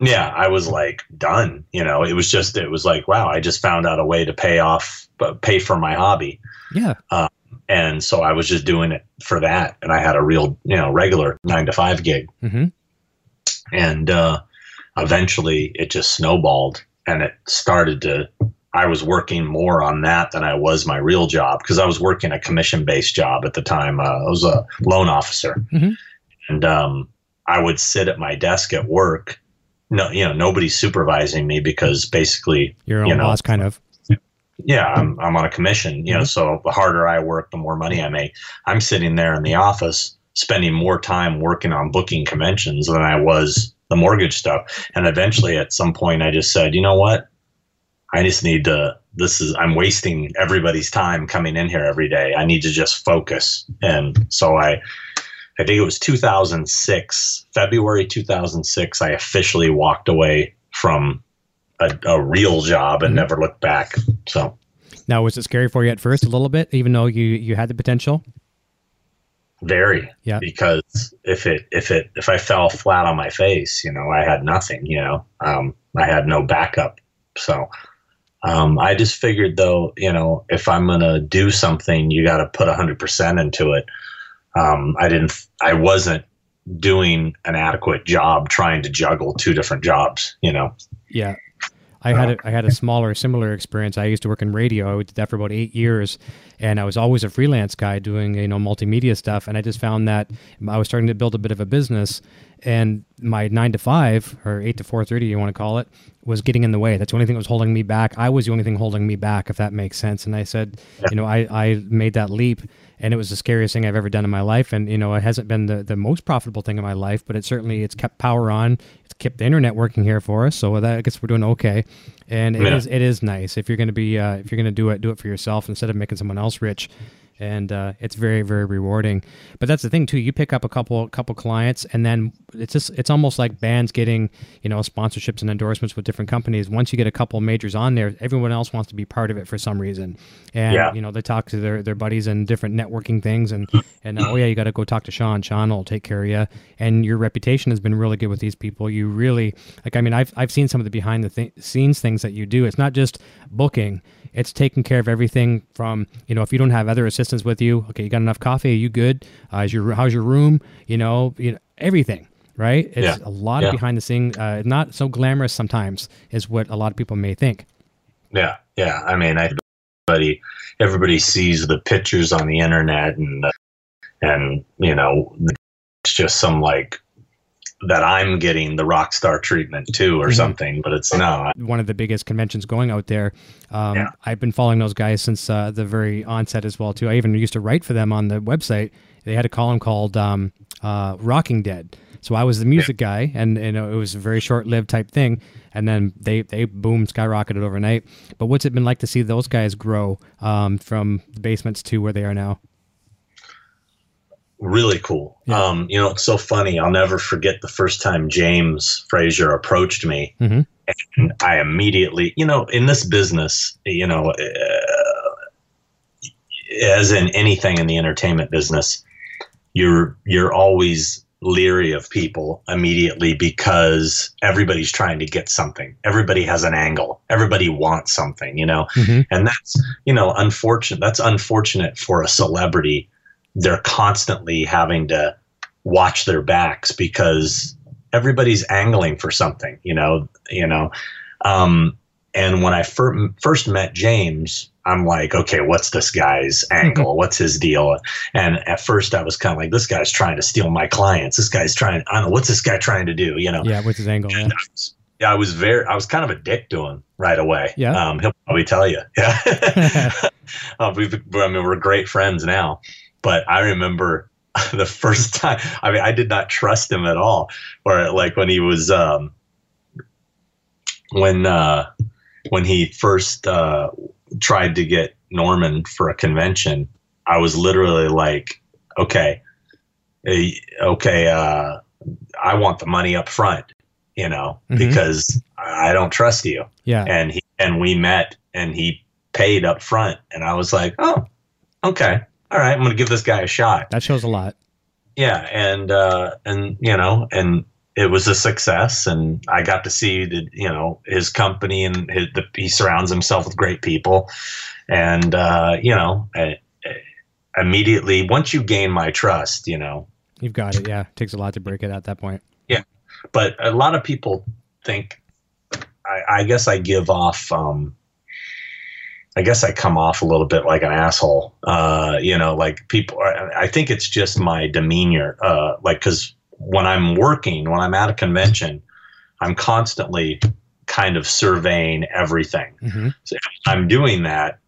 Yeah, I was like done. You know, it was just, it was like, wow, I just found out a way to pay off, uh, pay for my hobby Yeah. and so I was just doing it for that, and I had a real, you know, regular nine to five gig, hmm and uh, eventually it just snowballed, and it started to. I was working more on that than I was my real job because I was working a commission based job at the time. Uh, I was a loan officer, Mhm. and um, I would sit at my desk at work. No, you know, nobody's supervising me because basically Your own You know. boss, kind of. yeah, I'm, I'm on a commission, you know, so the harder I work, the more money I make. I'm sitting there in the office spending more time working on booking conventions than I was the mortgage stuff. And eventually, at some point, I just said, you know what? I just need to. This is I'm wasting everybody's time coming in here every day. I need to just focus. And so I, I think it was 2006, February 2006. I officially walked away from a, a real job and mm-hmm. never looked back. So. Now, was it scary for you at first, a little bit, even though you you had the potential? Very. Yeah. Because if it if it if I fell flat on my face, you know, I had nothing. You know, um, I had no backup. So um, I just figured, though, you know, if I'm gonna do something, you got to put hundred percent into it. Um, I didn't. I wasn't doing an adequate job trying to juggle two different jobs. You know. Yeah. I had a, oh, I had a smaller similar experience. I used to work in radio. I did that for about eight years, and I was always a freelance guy doing you know multimedia stuff. And I just found that I was starting to build a bit of a business, and my nine to five or eight to four thirty, you want to call it, was getting in the way. That's the only thing that was holding me back. I was the only thing holding me back, if that makes sense. And I said, you know, I I made that leap and it was the scariest thing I've ever done in my life. And you know, it hasn't been the, the most profitable thing in my life, but it certainly it's kept power on. It's kept the internet working here for us, so that I guess we're doing okay. And it yeah. is it is nice if you're going to be uh, if you're going to do it, do it for yourself instead of making someone else rich and uh, it's very very rewarding. But that's the thing too. You pick up a couple couple clients, and then it's just it's almost like bands getting you know sponsorships and endorsements with different companies. Once you get a couple majors on there, everyone else wants to be part of it for some reason, and yeah. you know they talk to their, their buddies and different networking things, and and oh yeah, you got to go talk to Sean. Sean will take care of you, and your reputation has been really good with these people. You really like. I mean, I've I've seen some of the behind the th- scenes things that you do. It's not just booking it's taking care of everything from you know if you don't have other assistants with you, okay, you got enough coffee, are you good? Uh, is your how's your room? You know, you know everything, right? It's yeah. a lot yeah. of behind the scenes, uh, not so glamorous sometimes, is what a lot of people may think. Yeah, yeah. I mean, everybody everybody sees the pictures on the internet and and you know it's just some like that I'm getting the rock star treatment too, or mm-hmm. something, but it's not. One of the biggest conventions going out there. Um, yeah. I've been following those guys since uh, the very onset as well too. I even used to write for them on the website. They had a column called um, uh, "Rocking Dead." So I was the music guy, and you know it was a very short-lived type thing. And then they they boom skyrocketed overnight. But what's it been like to see those guys grow um, from the basements to where they are now? really cool. Yeah. Um, you know, it's so funny. I'll never forget the first time James Frazier approached me, mm-hmm. and I immediately, you know, in this business, you know, uh, as in anything in the entertainment business, you're you're always leery of people immediately because everybody's trying to get something. Everybody has an angle. Everybody wants something, you know. Mm-hmm. And that's, you know, unfortunate. That's unfortunate for a celebrity they're constantly having to watch their backs because everybody's angling for something, you know, you know. Um, and when I fir- first met James, I'm like, okay, what's this guy's angle? What's his deal? And at first, I was kind of like, this guy's trying to steal my clients. This guy's trying. I don't know what's this guy trying to do. You know? Yeah. What's his angle? Yeah. I was, yeah, I was very. I was kind of a dick to him right away. Yeah. Um, he'll probably tell you. Yeah. uh, we've. I mean, we're great friends now. But I remember the first time, I mean, I did not trust him at all. Or like when he was, um, when, uh, when he first, uh, tried to get Norman for a convention, I was literally like, okay, eh, okay, uh, I want the money up front, you know, mm-hmm. because I don't trust you. Yeah. And he, and we met and he paid up front and I was like, oh, okay all right, I'm going to give this guy a shot. That shows a lot. Yeah, and uh, and you know, and it was a success, and I got to see the you know his company and his, the, he surrounds himself with great people, and uh, you know, I, I immediately once you gain my trust, you know, you've got it. Yeah, it takes a lot to break it at that point. Yeah, but a lot of people think, I, I guess I give off. Um, I guess I come off a little bit like an asshole. Uh, you know, like people. I think it's just my demeanor. Uh, like because when I'm working, when I'm at a convention, I'm constantly kind of surveying everything. Mm-hmm. So I'm doing that.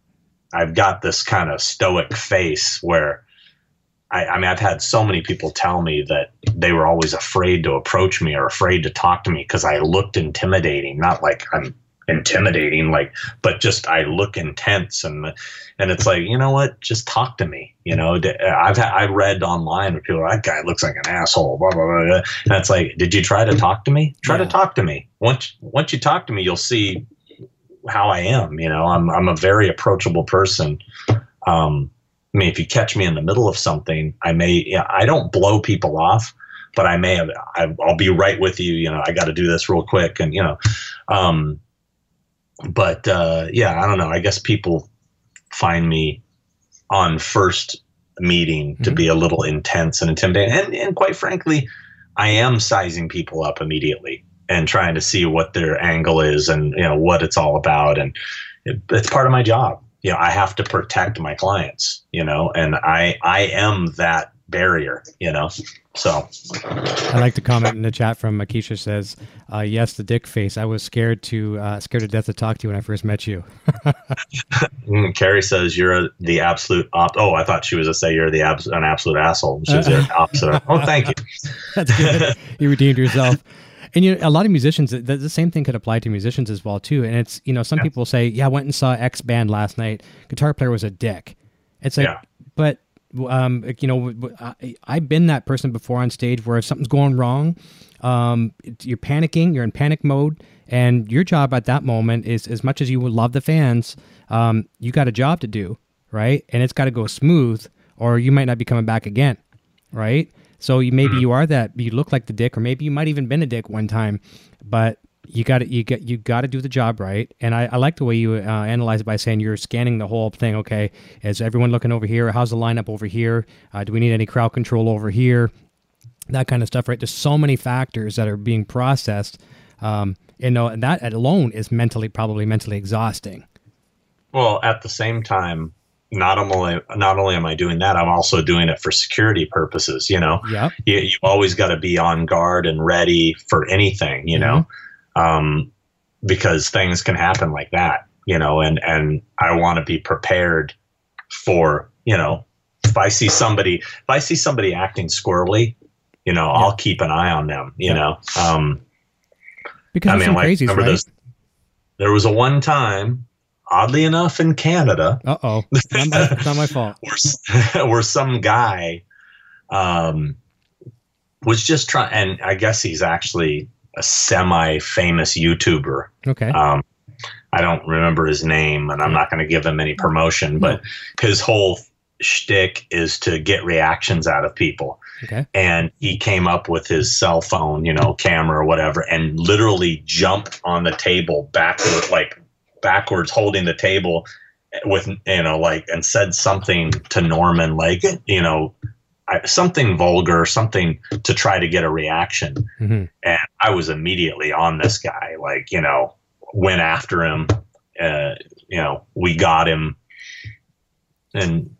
I've got this kind of stoic face where I, I mean, I've had so many people tell me that they were always afraid to approach me or afraid to talk to me because I looked intimidating. Not like I'm intimidating, like, but just I look intense and and it's like, you know what? Just talk to me. You know, I've I read online where people are, that guy looks like an asshole. Blah, blah, blah, blah. And it's like, did you try to talk to me? Try yeah. to talk to me. Once once you talk to me, you'll see how I am. You know, I'm I'm a very approachable person. Um, I mean, if you catch me in the middle of something, I may, you know, I don't blow people off, but I may have, I, will be right with you. You know, I got to do this real quick. And, you know, um, but, uh, yeah, I don't know. I guess people find me on first meeting to mm-hmm. be a little intense and intimidating. And, and quite frankly, I am sizing people up immediately and trying to see what their angle is and, you know, what it's all about. And it, it's part of my job you know i have to protect my clients you know and i i am that barrier you know so i like to comment in the chat from makisha says uh, yes the dick face i was scared to uh, scared to death to talk to you when i first met you mm, carrie says you're a, the absolute op- oh i thought she was to say you're the abs- an absolute asshole she was the opposite oh thank you that's good you redeemed yourself and you know, a lot of musicians, the, the, same thing could apply to musicians as well too. And it's you know, some yeah. people say, "Yeah, I went and saw X band last night. Guitar player was a dick." It's like, yeah. but um, you know, I, I've been that person before on stage where if something's going wrong, um, you're panicking, you're in panic mode, and your job at that moment is as much as you would love the fans, um, you got a job to do, right? And it's got to go smooth, or you might not be coming back again, right? So you, maybe mm-hmm. you are that you look like the dick, or maybe you might even been a dick one time, but you got to you get you got to do the job right. And I, I like the way you uh, analyze it by saying you're scanning the whole thing. Okay, is everyone looking over here? How's the lineup over here? Uh, do we need any crowd control over here? That kind of stuff, right? There's so many factors that are being processed. Um, you know, and that alone is mentally probably mentally exhausting. Well, at the same time, not only not only am I doing that, I'm also doing it for security purposes. You know, yeah, you, you always got to be on guard and ready for anything. You mm-hmm. know, um, because things can happen like that. You know, and and I want to be prepared for you know if I see somebody if I see somebody acting squirrely, you know, yeah. I'll keep an eye on them. You yeah. know, um, because I mean, like, crazies, right? This, there was a one time oddly enough, in Canada. Uh oh, not, not, my fault. where, where some guy um, was just trying, and I guess he's actually a semi-famous YouTuber. Okay. Um, I don't remember his name, and I'm not going to give him any promotion. But his whole shtick is to get reactions out of people. Okay. And he came up with his cell phone, you know, camera or whatever, and literally jumped on the table backward, like backwards holding the table with you know like and said something to Norman like you know something vulgar something to try to get a reaction mm-hmm. and I was immediately on this guy like you know went after him uh, you know we got him and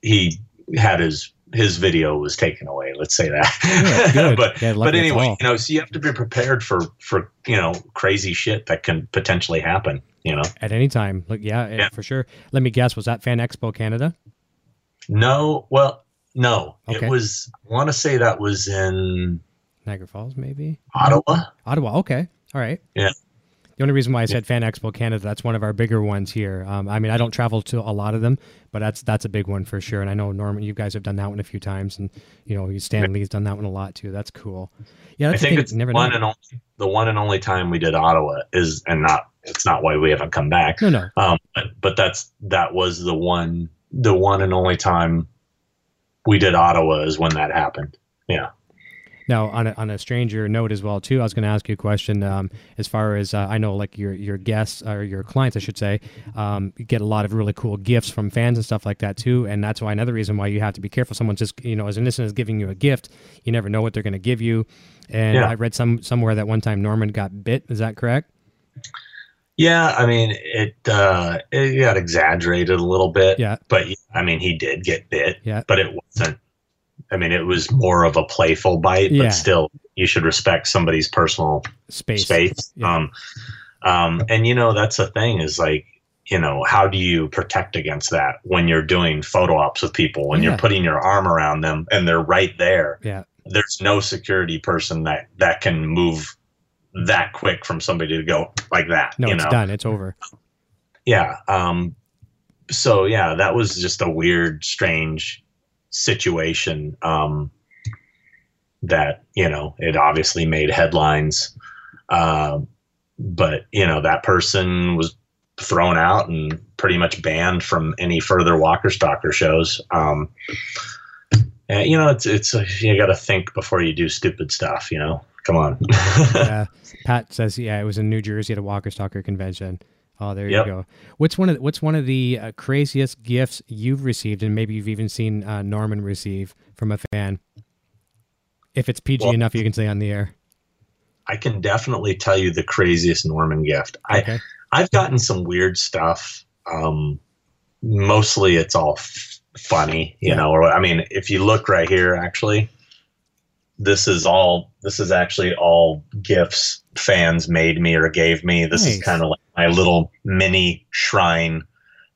he had his his video was taken away. Let's say that. Yeah, but yeah, but anyway, you know, so you have to be prepared for for you know crazy shit that can potentially happen you know, at any time. Like, yeah, yeah, for sure. Let me guess. Was that Fan Expo Canada? No. Well, no. Okay. It was. I want to say that was in Niagara Falls, maybe Ottawa. Ottawa. Okay. All right. Yeah. The only reason why I said. Fan Expo Canada, that's one of our bigger ones here. Um, I mean, I don't travel to a lot of them, but that's that's a big one for sure. And I know Norman, you guys have done that one a few times, and you know, Stan Lee's done that one a lot too. That's cool. Yeah, I think it's never one know. and only the one and only time we did Ottawa is, and not it's not why we haven't come back. No, no. Um, but, but that's that was the one the one and only time we did Ottawa is when that happened. Yeah. Now, on a, on a stranger note as well, too, I was going to ask you a question. Um, as far as uh, I know, like your your guests or your clients, I should say, um, get a lot of really cool gifts from fans and stuff like that too. And that's why another reason why you have to be careful. Someone's just you know as innocent as giving you a gift, you never know what they're going to give you. And yeah. I read some somewhere that one time Norman got bit. Is that correct? Yeah, I mean it. Uh, it got exaggerated a little bit. Yeah, but I mean he did get bit. Yeah, but it wasn't. I mean, it was more of a playful bite, yeah. but still, you should respect somebody's personal space. Space. Yeah. Um, um, and you know that's the thing is like you know, how do you protect against that when you're doing photo ops with people, when Yeah. you're putting your arm around them and they're right there? Yeah. There's no security person that that can move that quick from somebody to go like that. No, it's know? done. It's over. yeah um so yeah that was just a weird strange situation um that you know it obviously made headlines um but you know that person was thrown out and pretty much banned from any further walker stalker shows um and, you know it's it's you got to think before you do stupid stuff you know come on yeah. Pat says, yeah, it was in New Jersey at a Walker Stalker convention. Oh, there Yep. you go. What's one of the, what's one of the uh, craziest gifts you've received, and maybe you've even seen uh, Norman receive from a fan? If it's PG Well- enough, you can say on the air. i can definitely tell you the craziest norman gift I I've gotten some weird stuff. Um, mostly it's all f- funny, you Yeah. know. Or I mean, if you look right here, actually, this is all. This is actually all gifts fans made me or gave me. This Nice. is kind of like my little mini shrine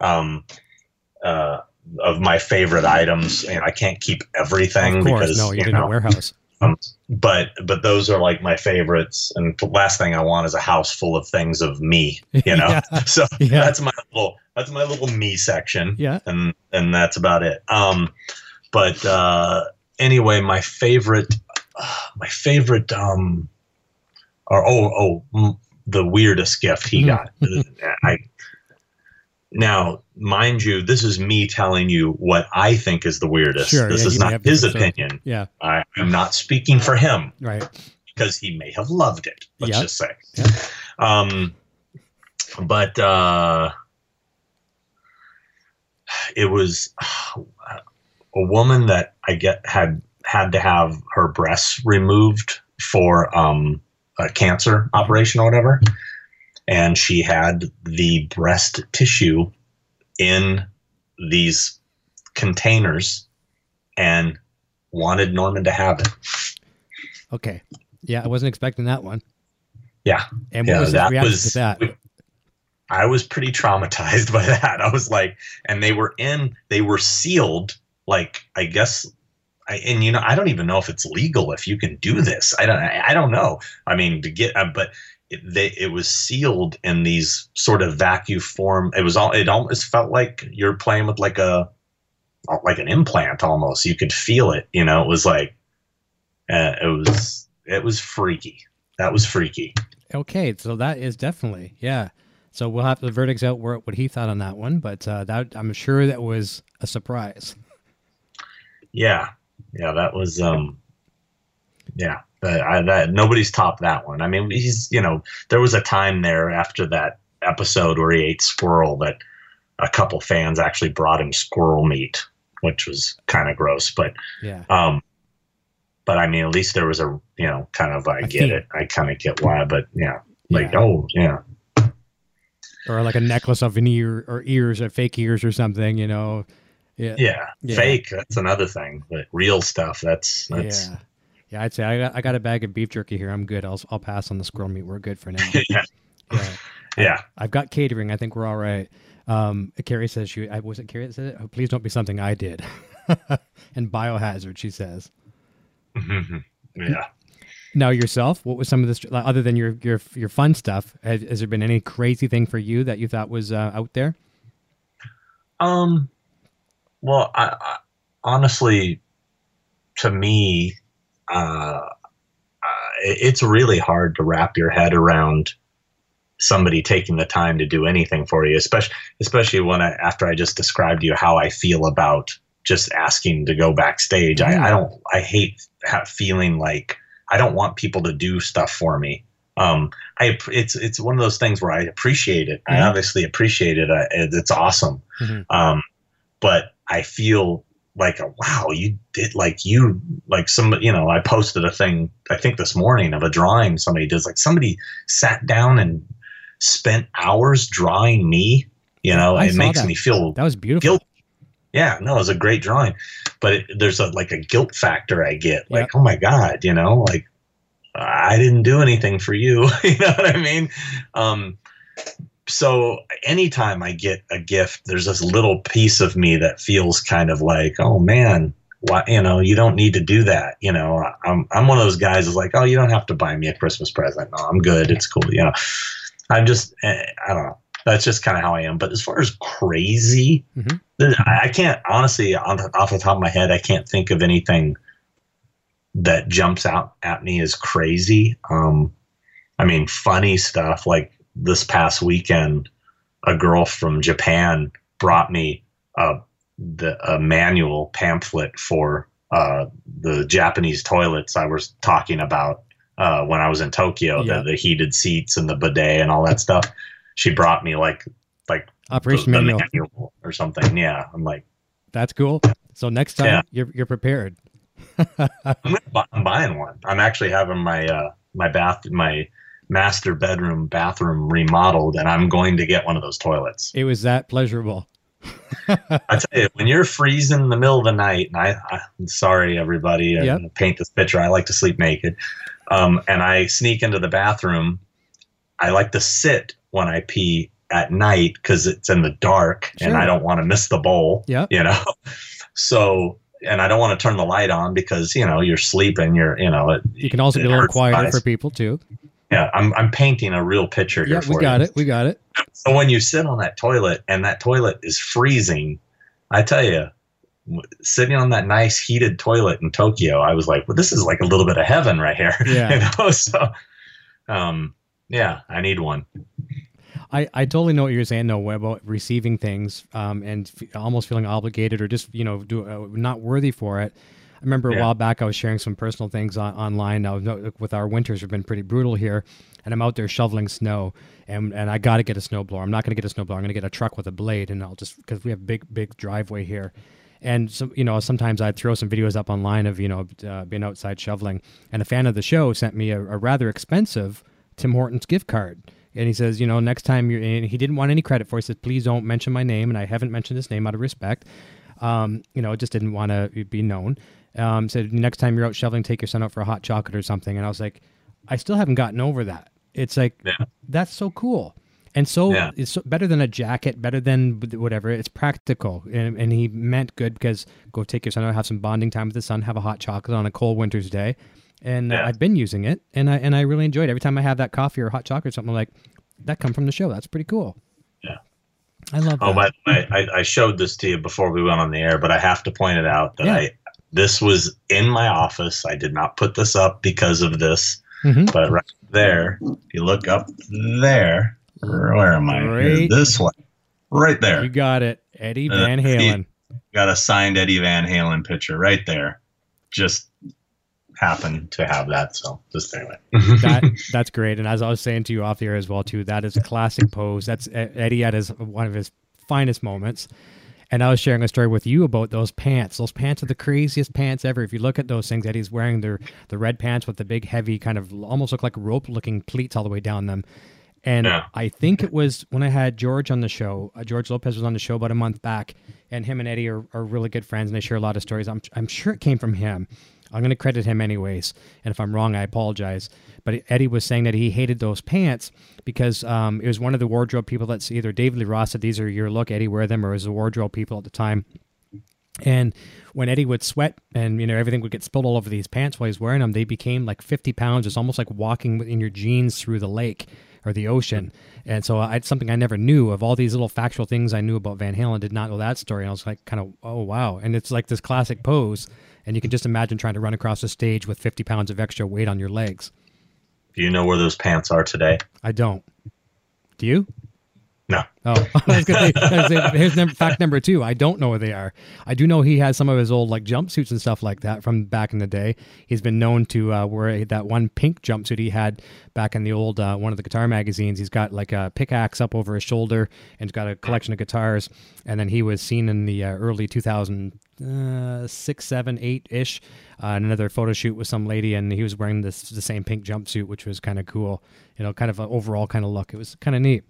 um, uh, of my favorite items, and I can't keep everything course, because no, you you didn't know, warehouse. but but those are like my favorites and the last thing i want is a house full of things of me you know Yeah. so Yeah. that's my little that's my little me section Yeah. and and that's about it um but uh anyway my favorite uh, my favorite um or oh oh the weirdest gift he Mhm. got i now mind you this is me telling you what i think is the weirdest Sure, this yeah, is not his opinion Yeah. I, i'm not speaking for him Right. because he may have loved it. Let's Yep. just say. Yep. Um, but uh, it was a woman that I get had had to have her breasts removed for um, a cancer operation or whatever, and she had the breast tissue in these containers and wanted Norman to have it. Okay. Yeah, I wasn't expecting that one. Yeah. And what was his reaction to that? I was pretty traumatized by that. I was like, and they were in, they were sealed, like I guess, I, and you know, I don't even know if it's legal if you can do this. I don't, I, I don't know. I mean, to get, uh, but it, they, it was sealed in these sort of vacuum form. It was all, it almost felt like you're playing with like a, like an implant almost. You could feel it. You know, it was like, uh, it was, it was freaky. That was freaky. Okay, so that is definitely yeah. So we'll have the verdicts out where, what he thought on that one, but uh, that I'm sure that was a surprise. Yeah, yeah, that was um, yeah, that, I, that nobody's topped that one. I mean, he's you know there was a time there after that episode where he ate squirrel that a couple fans actually brought him squirrel meat, which was kind of gross, but Yeah, um, but I mean at least there was a you know kind of I A get theme. it, I kind of get why, but yeah, like Yeah. oh yeah, or like a necklace of an ear or ears or fake ears or something. You know. Yeah. yeah, Yeah. fake that's another thing, but real stuff that's that's Yeah. Yeah, I'd say I got I got a bag of beef jerky here. I'm good. I'll I'll pass on the squirrel meat. We're good for now. yeah, Yeah. yeah. I've got catering. I think we're all right. Um, Carrie says she I was it Carrie that said it? Oh, please don't be something I did. and biohazard, she says. yeah. Now yourself, what was some of this other than your your your fun stuff? Has, has there been any crazy thing for you that you thought was uh, out there? Um, well, I, I honestly, to me, uh, uh, it's really hard to wrap your head around somebody taking the time to do anything for you, especially especially when I after I just described to you how I feel about just asking to go backstage. Yeah. I, I don't. I hate ha- feeling like I don't want people to do stuff for me. Um, I it's it's one of those things where I appreciate it. I Mhm. obviously appreciate it. I, it's awesome. Mhm. Um, but I feel like, a, wow, you did like you like some You know, I posted a thing I think this morning of a drawing somebody does. Like somebody sat down and spent hours drawing me. You know, I it makes that. me feel That was beautiful. guilt. Yeah, no, it was a great drawing, but it, there's a like a guilt factor I get. Like, oh my god, you know, like I didn't do anything for you. you know what I mean? Um, so anytime I get a gift, there's this little piece of me that feels kind of like, oh man, why you know you don't need to do that. You know, I'm I'm one of those guys who's like, oh, you don't have to buy me a Christmas present. No, I'm good. It's cool. You know, I'm just eh, I don't know. That's just kind of how I am. But as far as crazy, mm-hmm. I can't honestly, off the top of my head, I can't think of anything that jumps out at me as crazy. Um, I mean, funny stuff like this past weekend, a girl from Japan brought me a, the, a manual pamphlet for uh, the Japanese toilets I was talking about uh, when I was in Tokyo, yeah. the, the, heated seats and the bidet and all that stuff. She brought me like like Operation the, the manual. manual. or something. Yeah, I'm like, that's cool. So next time yeah. you're you're prepared. I'm, I'm, buying one. I'm actually having my uh, my bath my master bedroom bathroom remodeled, and I'm going to get one of those toilets. It was that pleasurable. I tell you, when you're freezing in the middle of the night, and I, I'm sorry, everybody, yep. I paint this picture. I like to sleep naked, um, and I sneak into the bathroom. I like to sit when I pee at night because it's in the dark, sure. and I don't want to miss the bowl. Yeah, you know. So and I don't want to turn the light on because you know you're sleeping. You're you know it, you can also be a little quieter for people too. Yeah, I'm I'm painting a real picture here. Yeah, we got you. it. We got it. So when you sit on that toilet and that toilet is freezing, I tell you, sitting on that nice heated toilet in Tokyo, I was like, well, this is like a little bit of heaven right here. Yeah. you know? So, um, yeah, I need one. I, I totally know what you're saying though about receiving things um, and f- almost feeling obligated or just you know do, uh, not worthy for it. Remember yeah. a while back I was sharing some personal things on, online. Now with our winters have been pretty brutal here, and I'm out there shoveling snow, and and I got to get a snowblower. I'm not going to get a snowblower. I'm going to get a truck with a blade, and I'll just because we have big big driveway here. And so, you know, sometimes I'd throw some videos up online of you know uh, being outside shoveling. And a fan of the show sent me a, a rather expensive Tim Hortons gift card and he says, you know, next time you're in, he didn't want any credit for it. He says, please don't mention my name. And I haven't mentioned his name out of respect. Um, you know, just didn't want to be known. Um, said, next time you're out shoveling, take your son out for a hot chocolate or something. And I was like, I still haven't gotten over that. It's like, yeah. that's so cool. And so yeah. it's so, better than a jacket, better than whatever. It's practical. And, and he meant good because go take your son out, have some bonding time with the son, have a hot chocolate on a cold winter's day and yeah. I've been using it, and I and I really enjoyed it. Every time I have that coffee or hot chocolate or something like that, come from the show. That's pretty cool. Yeah, I love. Oh, by the way, I, I showed this to you before we went on the air, but I have to point it out that yeah. I this was in my office. I did not put this up because of this, mm-hmm. but right there, if you look up there, where am I? Right. This one, right there. You got it, Eddie uh, Van Halen. Got a signed Eddie Van Halen picture right there. Just happen to have that. So just anyway. that that's great. And as I was saying to you off the air as well too, that is a classic pose. That's Eddie at his one of his finest moments. And I was sharing a story with you about those pants. Those pants are the craziest pants ever. If you look at those things, Eddie's wearing their the red pants with the big, heavy, kind of almost look like rope looking pleats all the way down them. And yeah. I think it was when I had George on the show. Uh, George Lopez was on the show about a month back, and him and Eddie are, are really good friends, and they share a lot of stories. I'm I'm sure it came from him. I'm going to credit him anyways. And if I'm wrong, I apologize. But Eddie was saying that he hated those pants because um, it was one of the wardrobe people that's either David Lee Roth said, These are your look, Eddie, wear them, or it was the wardrobe people at the time. And when Eddie would sweat and you know everything would get spilled all over these pants while he's wearing them, they became like 50 pounds. It's almost like walking in your jeans through the lake or the ocean. And so I, it's something I never knew of all these little factual things I knew about Van Halen. Did not know that story. And I was like, kind of, oh wow. And it's like this classic pose and you can just imagine trying to run across the stage with 50 pounds of extra weight on your legs. Do you know where those pants are today? I don't. Do you? No. Oh, I was to say, here's number, fact number two. I don't know where they are. I do know he has some of his old like jumpsuits and stuff like that from back in the day. He's been known to uh, wear that one pink jumpsuit he had back in the old uh, one of the guitar magazines. He's got like a pickaxe up over his shoulder and he's got a collection of guitars. And then he was seen in the uh, early 2000 uh, six, seven, eight ish. Uh, another photo shoot with some lady, and he was wearing this the same pink jumpsuit, which was kind of cool. You know, kind of an overall kind of look. It was kind of neat.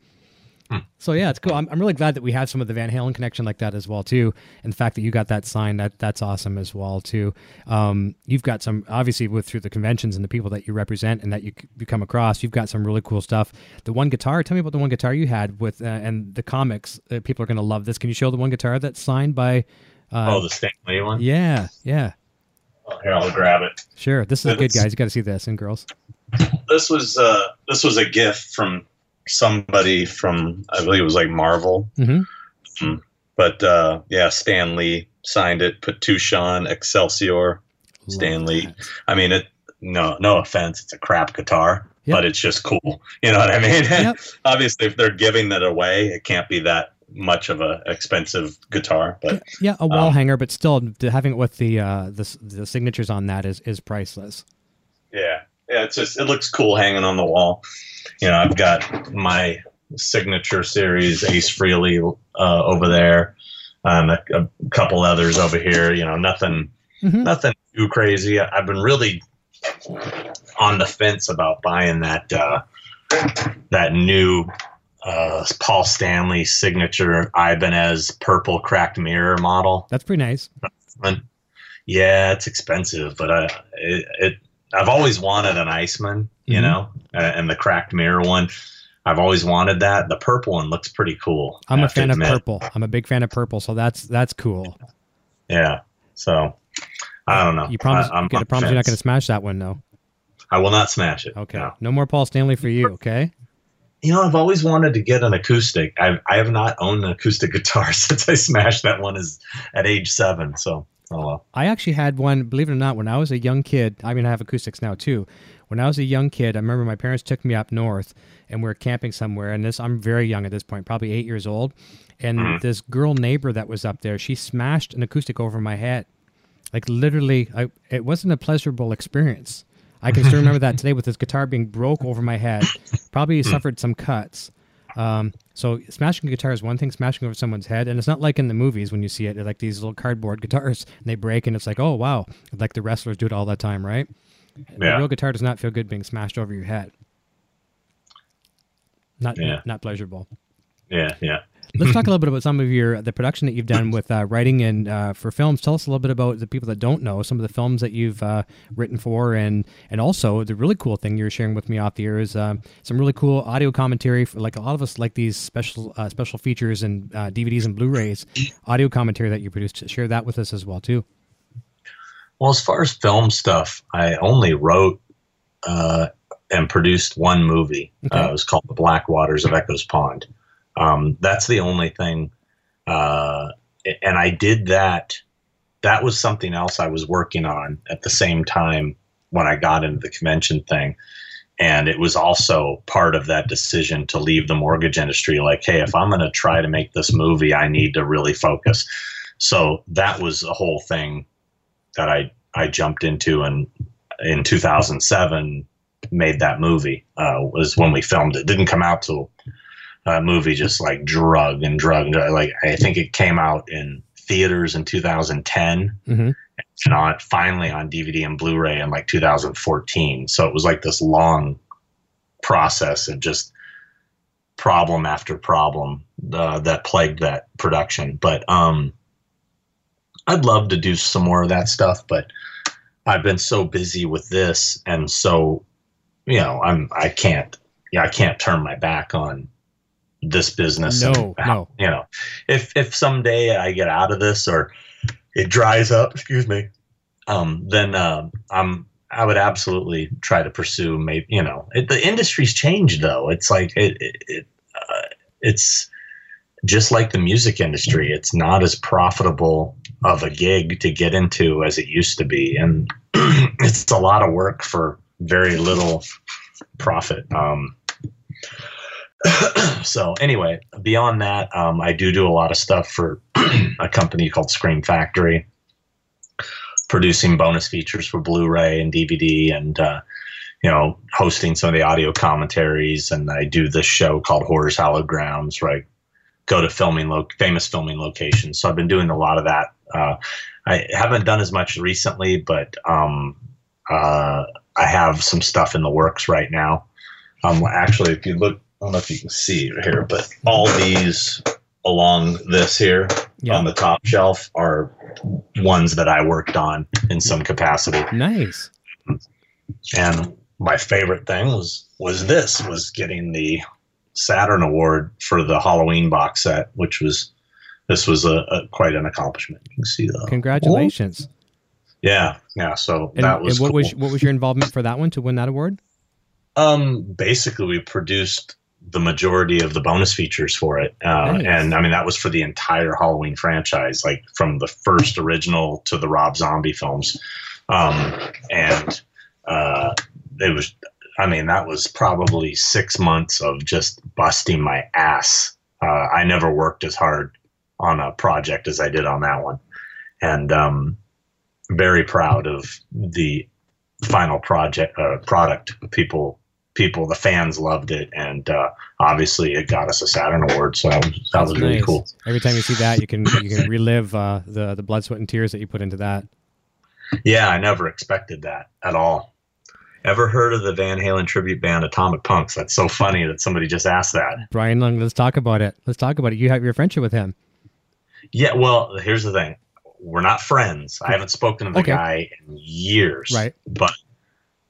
So yeah, it's cool. I'm, I'm really glad that we have some of the Van Halen connection like that as well too, and the fact that you got that sign that that's awesome as well too. Um, you've got some obviously with through the conventions and the people that you represent and that you, you come across, you've got some really cool stuff. The one guitar, tell me about the one guitar you had with uh, and the comics. Uh, people are going to love this. Can you show the one guitar that's signed by? Uh, oh, the Stan Lee one. Yeah, yeah. Oh, here, I'll grab it. Sure, this is good, guys. You got to see this, and girls. This was uh, this was a gift from somebody from I believe it was like Marvel. Mm-hmm. Um, but uh, yeah, Stan Lee signed it. Put Petouchon Excelsior. Love Stan Lee. I mean, it. No, no offense. It's a crap guitar, yep. but it's just cool. You know what I mean? Yep. Obviously, if they're giving that away, it can't be that much of a expensive guitar. But yeah, a wall um, hanger, but still having it with the uh, the the signatures on that is is priceless. Yeah, yeah. It's just it looks cool hanging on the wall you know, I've got my signature series Ace Frehley uh, over there, um, a, a, couple others over here. You know, nothing, mm-hmm. nothing too crazy. I've been really on the fence about buying that uh, that new uh, Paul Stanley signature Ibanez purple cracked mirror model. That's pretty nice. Yeah, it's expensive, but I, it, it I've always wanted an Iceman, you mm-hmm. know, and the cracked mirror one. I've always wanted that. The purple one looks pretty cool. I'm a fan of purple. I'm a big fan of purple, so that's that's cool. Yeah. So I don't know. You promise? I, am you promise you're not going to smash that one, though. I will not smash it. Okay. No. no more Paul Stanley for you. Okay. You know, I've always wanted to get an acoustic. I've I have not owned an acoustic guitar since I smashed that one as at age seven. So Oh. I actually had one, believe it or not, when I was a young kid. I mean, I have acoustics now too. When I was a young kid, I remember my parents took me up north and we are camping somewhere. And this, I'm very young at this point, probably eight years old. And mm-hmm. this girl neighbor that was up there, she smashed an acoustic over my head. Like literally, I, it wasn't a pleasurable experience. I can still remember that today with this guitar being broke over my head. Probably hmm. suffered some cuts. Um, so smashing a guitar is one thing, smashing over someone's head, and it's not like in the movies when you see it, like these little cardboard guitars, and they break, and it's like, oh wow, like the wrestlers do it all the time, right? Yeah. A real guitar does not feel good being smashed over your head. Not yeah. not, not pleasurable. Yeah, yeah. Let's talk a little bit about some of your the production that you've done with uh, writing and uh, for films. Tell us a little bit about the people that don't know some of the films that you've uh, written for, and and also the really cool thing you're sharing with me off the air is uh, some really cool audio commentary. For, like a lot of us like these special uh, special features and uh, DVDs and Blu-rays, audio commentary that you produced. Share that with us as well too. Well, as far as film stuff, I only wrote and produced one movie. Okay. it was called The Black Waters of Echoes Pond. Um, that's the only thing. Uh, and I did that. That was something else I was working on at the same time when I got into the convention thing. And it was also part of that decision to leave the mortgage industry. Like, hey, if I'm going to try to make this movie, I need to really focus. So that was a whole thing that I I jumped into and in 2007 made that movie uh, was when we filmed it. didn't come out till uh, movie just like drug and drug. Like I think it came out in theaters in 2010 mm-hmm. and on finally on DVD and Blu-ray in like 2014. So it was like this long process of just problem after problem uh, that plagued that production. But um, I'd love to do some more of that stuff, but I've been so busy with this and so you know I'm I can't yeah I can't turn my back on this business. No, and, no. You know, if if someday I get out of this or it dries up, excuse me, um, then uh, I'm I would absolutely try to pursue. Maybe you know, it, the industry's changed though. It's like it, it, it uh, it's just like the music industry. It's not as profitable of a gig to get into as it used to be, and it's a lot of work for very little profit. Um, so anyway, beyond that, um, I do do a lot of stuff for a company called Scream Factory, producing bonus features for Blu-ray and DVD, and uh, you know, hosting some of the audio commentaries. And I do this show called Horrors Hallowed Grounds, where I go to filming lo- famous filming locations. So I've been doing a lot of that. Uh, I haven't done as much recently, but um, uh, I have some stuff in the works right now. Um, actually, if you look don't know if you can see it here, but all these along this here Yeah. on the top shelf are ones that I worked on in some capacity. Nice. And my favorite thing was was this was getting the Saturn Award for the Halloween box set, which was this was a, a quite an accomplishment. You can see that. Congratulations. Yeah, yeah. So And, that was and what cool. was what was your involvement for that one to win that award? Um, basically, we produced the majority of the bonus features for it, uh, Nice. and I mean that was for the entire Halloween franchise, like from the first original to the Rob Zombie films, um, and uh, it was. I mean, that was probably six months of just busting my ass. Uh, I never worked as hard on a project as I did on that one, and um, very proud of the final project uh, product. People, people, the fans loved it, and uh, obviously it got us a Saturn Award. So that was, that was really cool. Every time you see that, you can you can relive uh, the the blood, sweat, and tears that you put into that. Yeah, I never expected that at all. Ever heard of the Van Halen tribute band Atomic Punks? That's so funny that somebody just asked that. Brian Young, let's talk about it. Let's talk about it. You have your friendship with him. Yeah, well, here's the thing. We're not friends. I haven't spoken to the Okay. guy in years. Right. But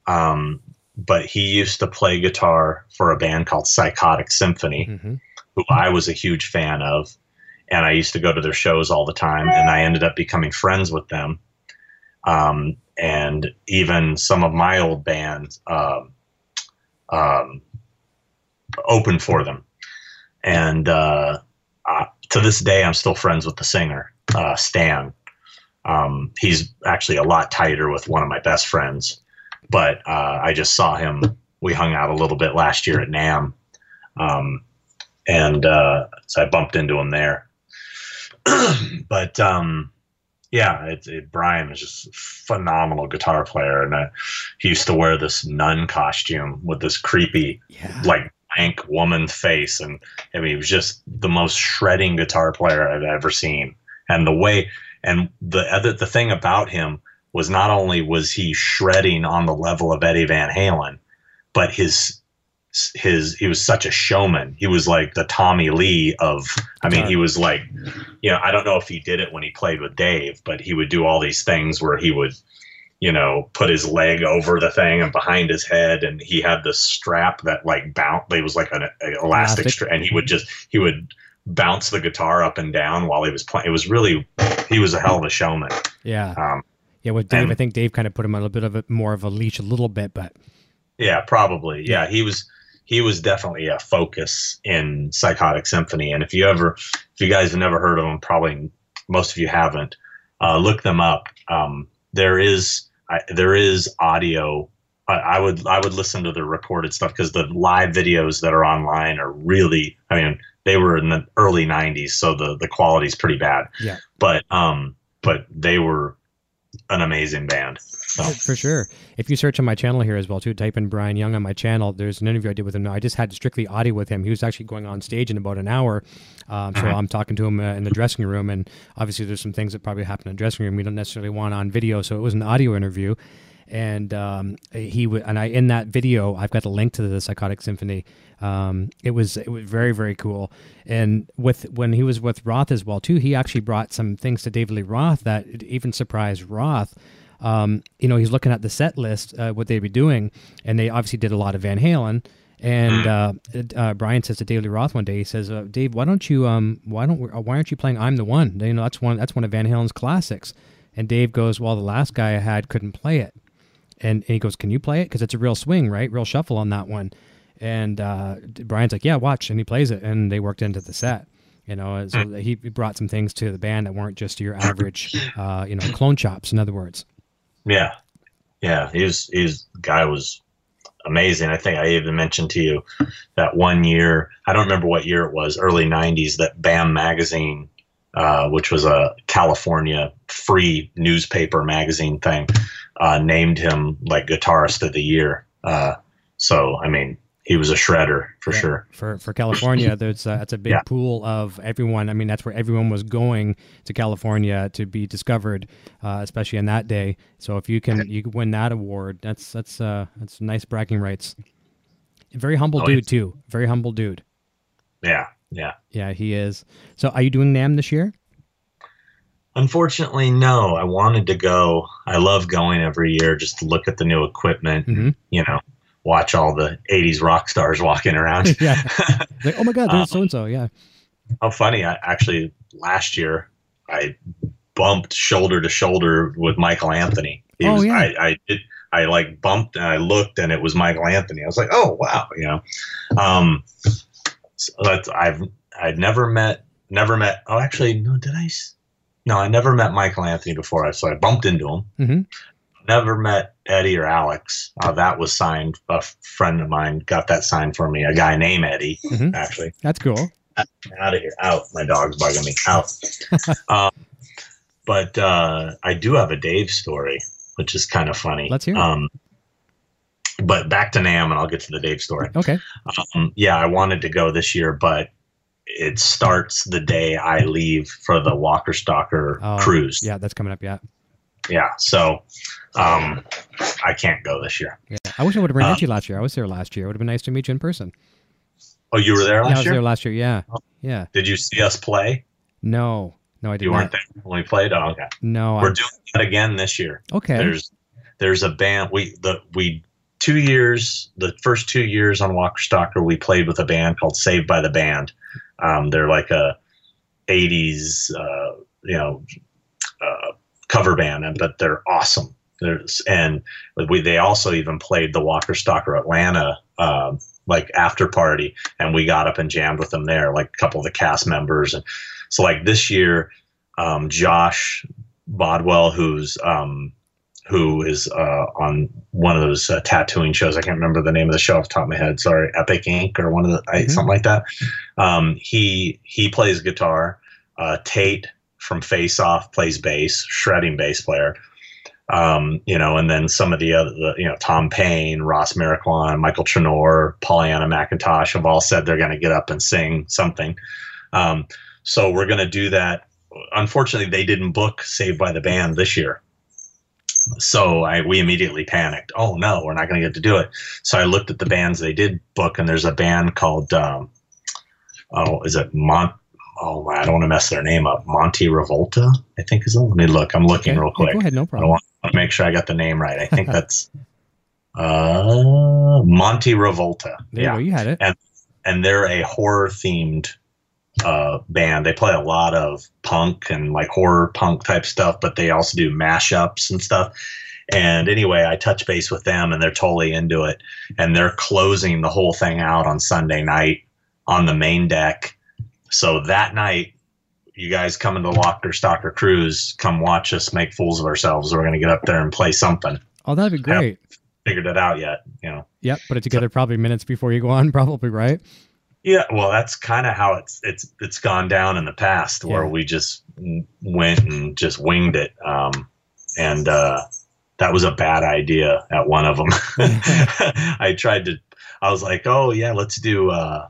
um but he used to play guitar for a band called Psychotic Symphony, hmm who I was a huge fan of. And I used to go to their shows all the time and I ended up becoming friends with them. Um and even some of my old bands um um opened for them. And uh uh, to this day, I'm still friends with the singer, uh, Stan. Um, he's actually a lot tighter with one of my best friends, but uh, I just saw him. We hung out a little bit last year at NAMM, um, and uh, so I bumped into him there. but um, yeah, it, it, Brian is just a phenomenal guitar player, and uh, he used to wear this nun costume with this creepy Yeah. like blank woman face and I mean he was just the most shredding guitar player I've ever seen. And the way and the other the thing about him was not only was he shredding on the level of Eddie Van Halen, but his his he was such a showman. He was like the Tommy Lee of I mean he was like you know, I don't know if he did it when he played with Dave, but he would do all these things where he would you know, put his leg over the thing and behind his head, and he had this strap that like bounced. It was like an, an elastic Elastic. strap, and he would just he would bounce the guitar up and down while he was playing. It was really he was a hell of a showman. Yeah. Um, Yeah. With Dave, and- I think Dave kind of put him on a bit of a more of a leash a little bit, but yeah, probably. Yeah, he was he was definitely a focus in Psychotic Symphony. And if you ever, if you guys have never heard of them, probably most of you haven't. Uh, look them up. Um, there is I, there is audio. I, I would I would listen to the recorded stuff because the live videos that are online are really. I mean, they were in the early '90s, so the the quality's pretty bad. Yeah. But um, but they were an amazing band. So for sure. If you search on my channel here as well too, type in Brian Young on my channel. There's an interview I did with him. I just had strictly audio with him. He was actually going on stage in about an hour, um, so I'm talking to him uh, in the dressing room, and obviously there's some things that probably happen in the dressing room we don't necessarily want on video. So it was an audio interview, and um, he would and I in that video I've got a link to the Psychotic Symphony. Um, it was it was very very cool, and with when he was with Roth as well too, he actually brought some things to David Lee Roth that even surprised Roth um, you know, he's looking at the set list, uh, what they'd be doing, and they obviously did a lot of Van Halen. And uh, uh, Brian says to Dave Lee Roth one day, he says, uh, "Dave, why don't you, um, why don't, uh, why aren't you playing I'm the One? You know, that's one, that's one of Van Halen's classics." And Dave goes, "Well, the last guy I had couldn't play it." And, and he goes, "Can you play it? Because it's a real swing, right? Real shuffle on that one." And uh, Brian's like, "Yeah, watch." And he plays it, and they worked into the set. You know, so he brought some things to the band that weren't just your average, uh, you know, clone chops. In other words. Yeah, yeah. his he's guy was amazing. I think I even mentioned to you that one year. I don't remember what year it was. Early '90s. That BAM magazine, uh, which was a California free newspaper magazine thing, uh, named him like guitarist of the year. Uh, so I mean, he was a shredder for Yeah. sure. For for California, there's uh, that's a big Yeah. pool of everyone. I mean, that's where everyone was going to California to be discovered, uh, especially in that day. So if you can you win that award, that's that's uh, that's nice bragging rights. Very humble Oh, dude too. Very humble dude. Yeah, yeah. Yeah, he is. So, are you doing NAMM this year? Unfortunately, no. I wanted to go. I love going every year just to look at the new equipment. Mhm. You know, watch all the '80s rock stars walking around. yeah. Like, oh my God, there's so and so. Yeah. How funny! I actually last year I bumped shoulder to shoulder with Michael Anthony. He Oh, was, yeah. I, I did. I like bumped and I looked and it was Michael Anthony. I was like, oh wow, you know. Um, so that's I've I'd never met never met. Oh, actually, no. Did I? s- No, I never met Michael Anthony before. So I bumped into him. hmm Never met Eddie or Alex. Uh, that was signed. A friend of mine got that signed for me. A guy named Eddie, Mhm. actually That's cool. out of here out my dog's bugging me out um, but uh, i do have a dave story which is kind of funny Let's hear um, but back to NAMM and i'll get to the dave story Okay. um, yeah i wanted to go this year but it starts the day i leave for the walker stalker Oh, cruise Yeah, that's coming up. Yeah. Yeah so um, i can't go this year Yeah. I wish I would have ran Uh, into you last year. I was there last year. It would have been nice to meet you in person. oh you were there yeah, I last was year there last year. Yeah. Yeah. did you see us play No. No, I didn't. you not. weren't there when we played oh, okay No. we're I, doing that again this year okay. there's there's a band we the we two years the first two years on Walker Stalker we played with a band called Saved by the Band. Um, they're like a 80s uh, you know uh, cover band, and but they're awesome. There's and we they also even played the Walker Stalker Atlanta um, like after party, and we got up and jammed with them there, like a couple of the cast members, and so like this year, um, Josh Bodwell, who's um, who is uh, on one of those uh, tattooing shows. I can't remember the name of the show off the top of my head. Sorry, Epic Ink or one of the I, Mhm. something like that. Um, he he plays guitar. Uh, Tate from Face Off plays bass, shredding bass player. Um, you know, and then some of the other, the, you know, Tom Payne, Ross Marquand, Michael Traynor, Pollyanna McIntosh have all said they're going to get up and sing something. Um, so we're going to do that. Unfortunately, they didn't book Saved by the Band this year. So I, we immediately panicked. Oh no, we're not going to get to do it. So I looked at the bands they did book, and there's a band called, um, oh, is it Mont? Oh, I don't want to mess their name up. Monty Revolta, I think is it. Let me look. I'm looking Okay. real Yeah, quick. go ahead. No problem. I want to make sure I got the name right. I think that's uh, Monty Revolta. There yeah, you go. You had it. and they're a horror themed uh, band. They play a lot of punk and like horror punk type stuff, but they also do mashups and stuff. And anyway, I touch base with them and they're totally into it. And they're closing the whole thing out on Sunday night on the main deck. So that night, you guys come into Walker Stalker Cruise, come watch us make fools of ourselves. We're going to get up there and play something. Oh, that'd be great. Figured it out yet, you know. Yep. Put it together probably minutes before you go on. Probably right. Yeah, well, that's kind of how it's it's it's gone down in the past, where Yeah. we just went and just winged it, um, and uh, that was a bad idea at one of them. I tried to, I was like, oh yeah, let's do. Uh,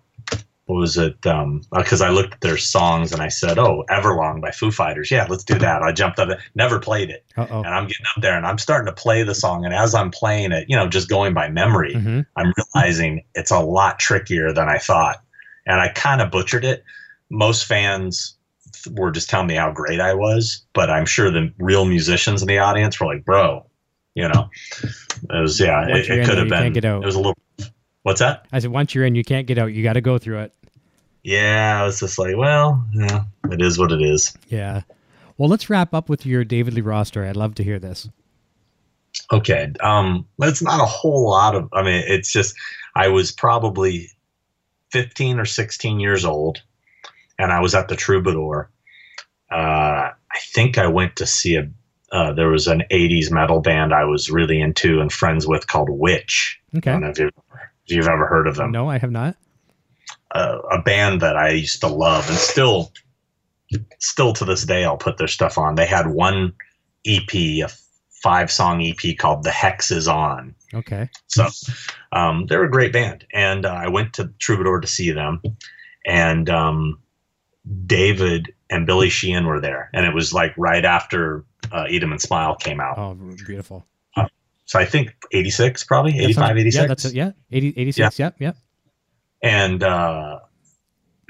what was it? Because I looked at their songs and I said, "Oh, Everlong by Foo Fighters. Yeah, let's do that." I jumped up, never played it, Uh oh. and I'm getting up there and I'm starting to play the song, and as I'm playing it, you know, just going by memory, hmm I'm realizing it's a lot trickier than I thought. And I kind of butchered it. Most fans th- were just telling me how great I was, but I'm sure the real musicians in the audience were like, bro, you know, it was, yeah, Once it, it could have been, it was a little, what's that? I said, once you're in, you can't get out. You got to go through it. Yeah, I was just like, well, yeah, it is what it is. Yeah. Well, let's wrap up with your David Lee Roth story. I'd love to hear this. Okay. Um, it's not a whole lot of, I mean, it's just, I was probably 15 or 16 years old and I was at the Troubadour. Uh, I think I went to see a, uh, there was an 80s metal band I was really into and friends with called Witch. I Okay. don't know if you've, you've ever heard of them. No, I have not. Uh, a band that I used to love and still, still to this day, I'll put their stuff on. They had one EP, a five song EP called The Hex is On. Okay. So um, they're a great band. And uh, I went to Troubadour to see them. And um, David and Billy Sheehan were there. And it was like right after uh, Eat 'em and Smile came out. Oh, beautiful. So I think 86, probably That 85, 86. Yeah, that's it. Yeah, 80, 86. Yep, yep. and uh,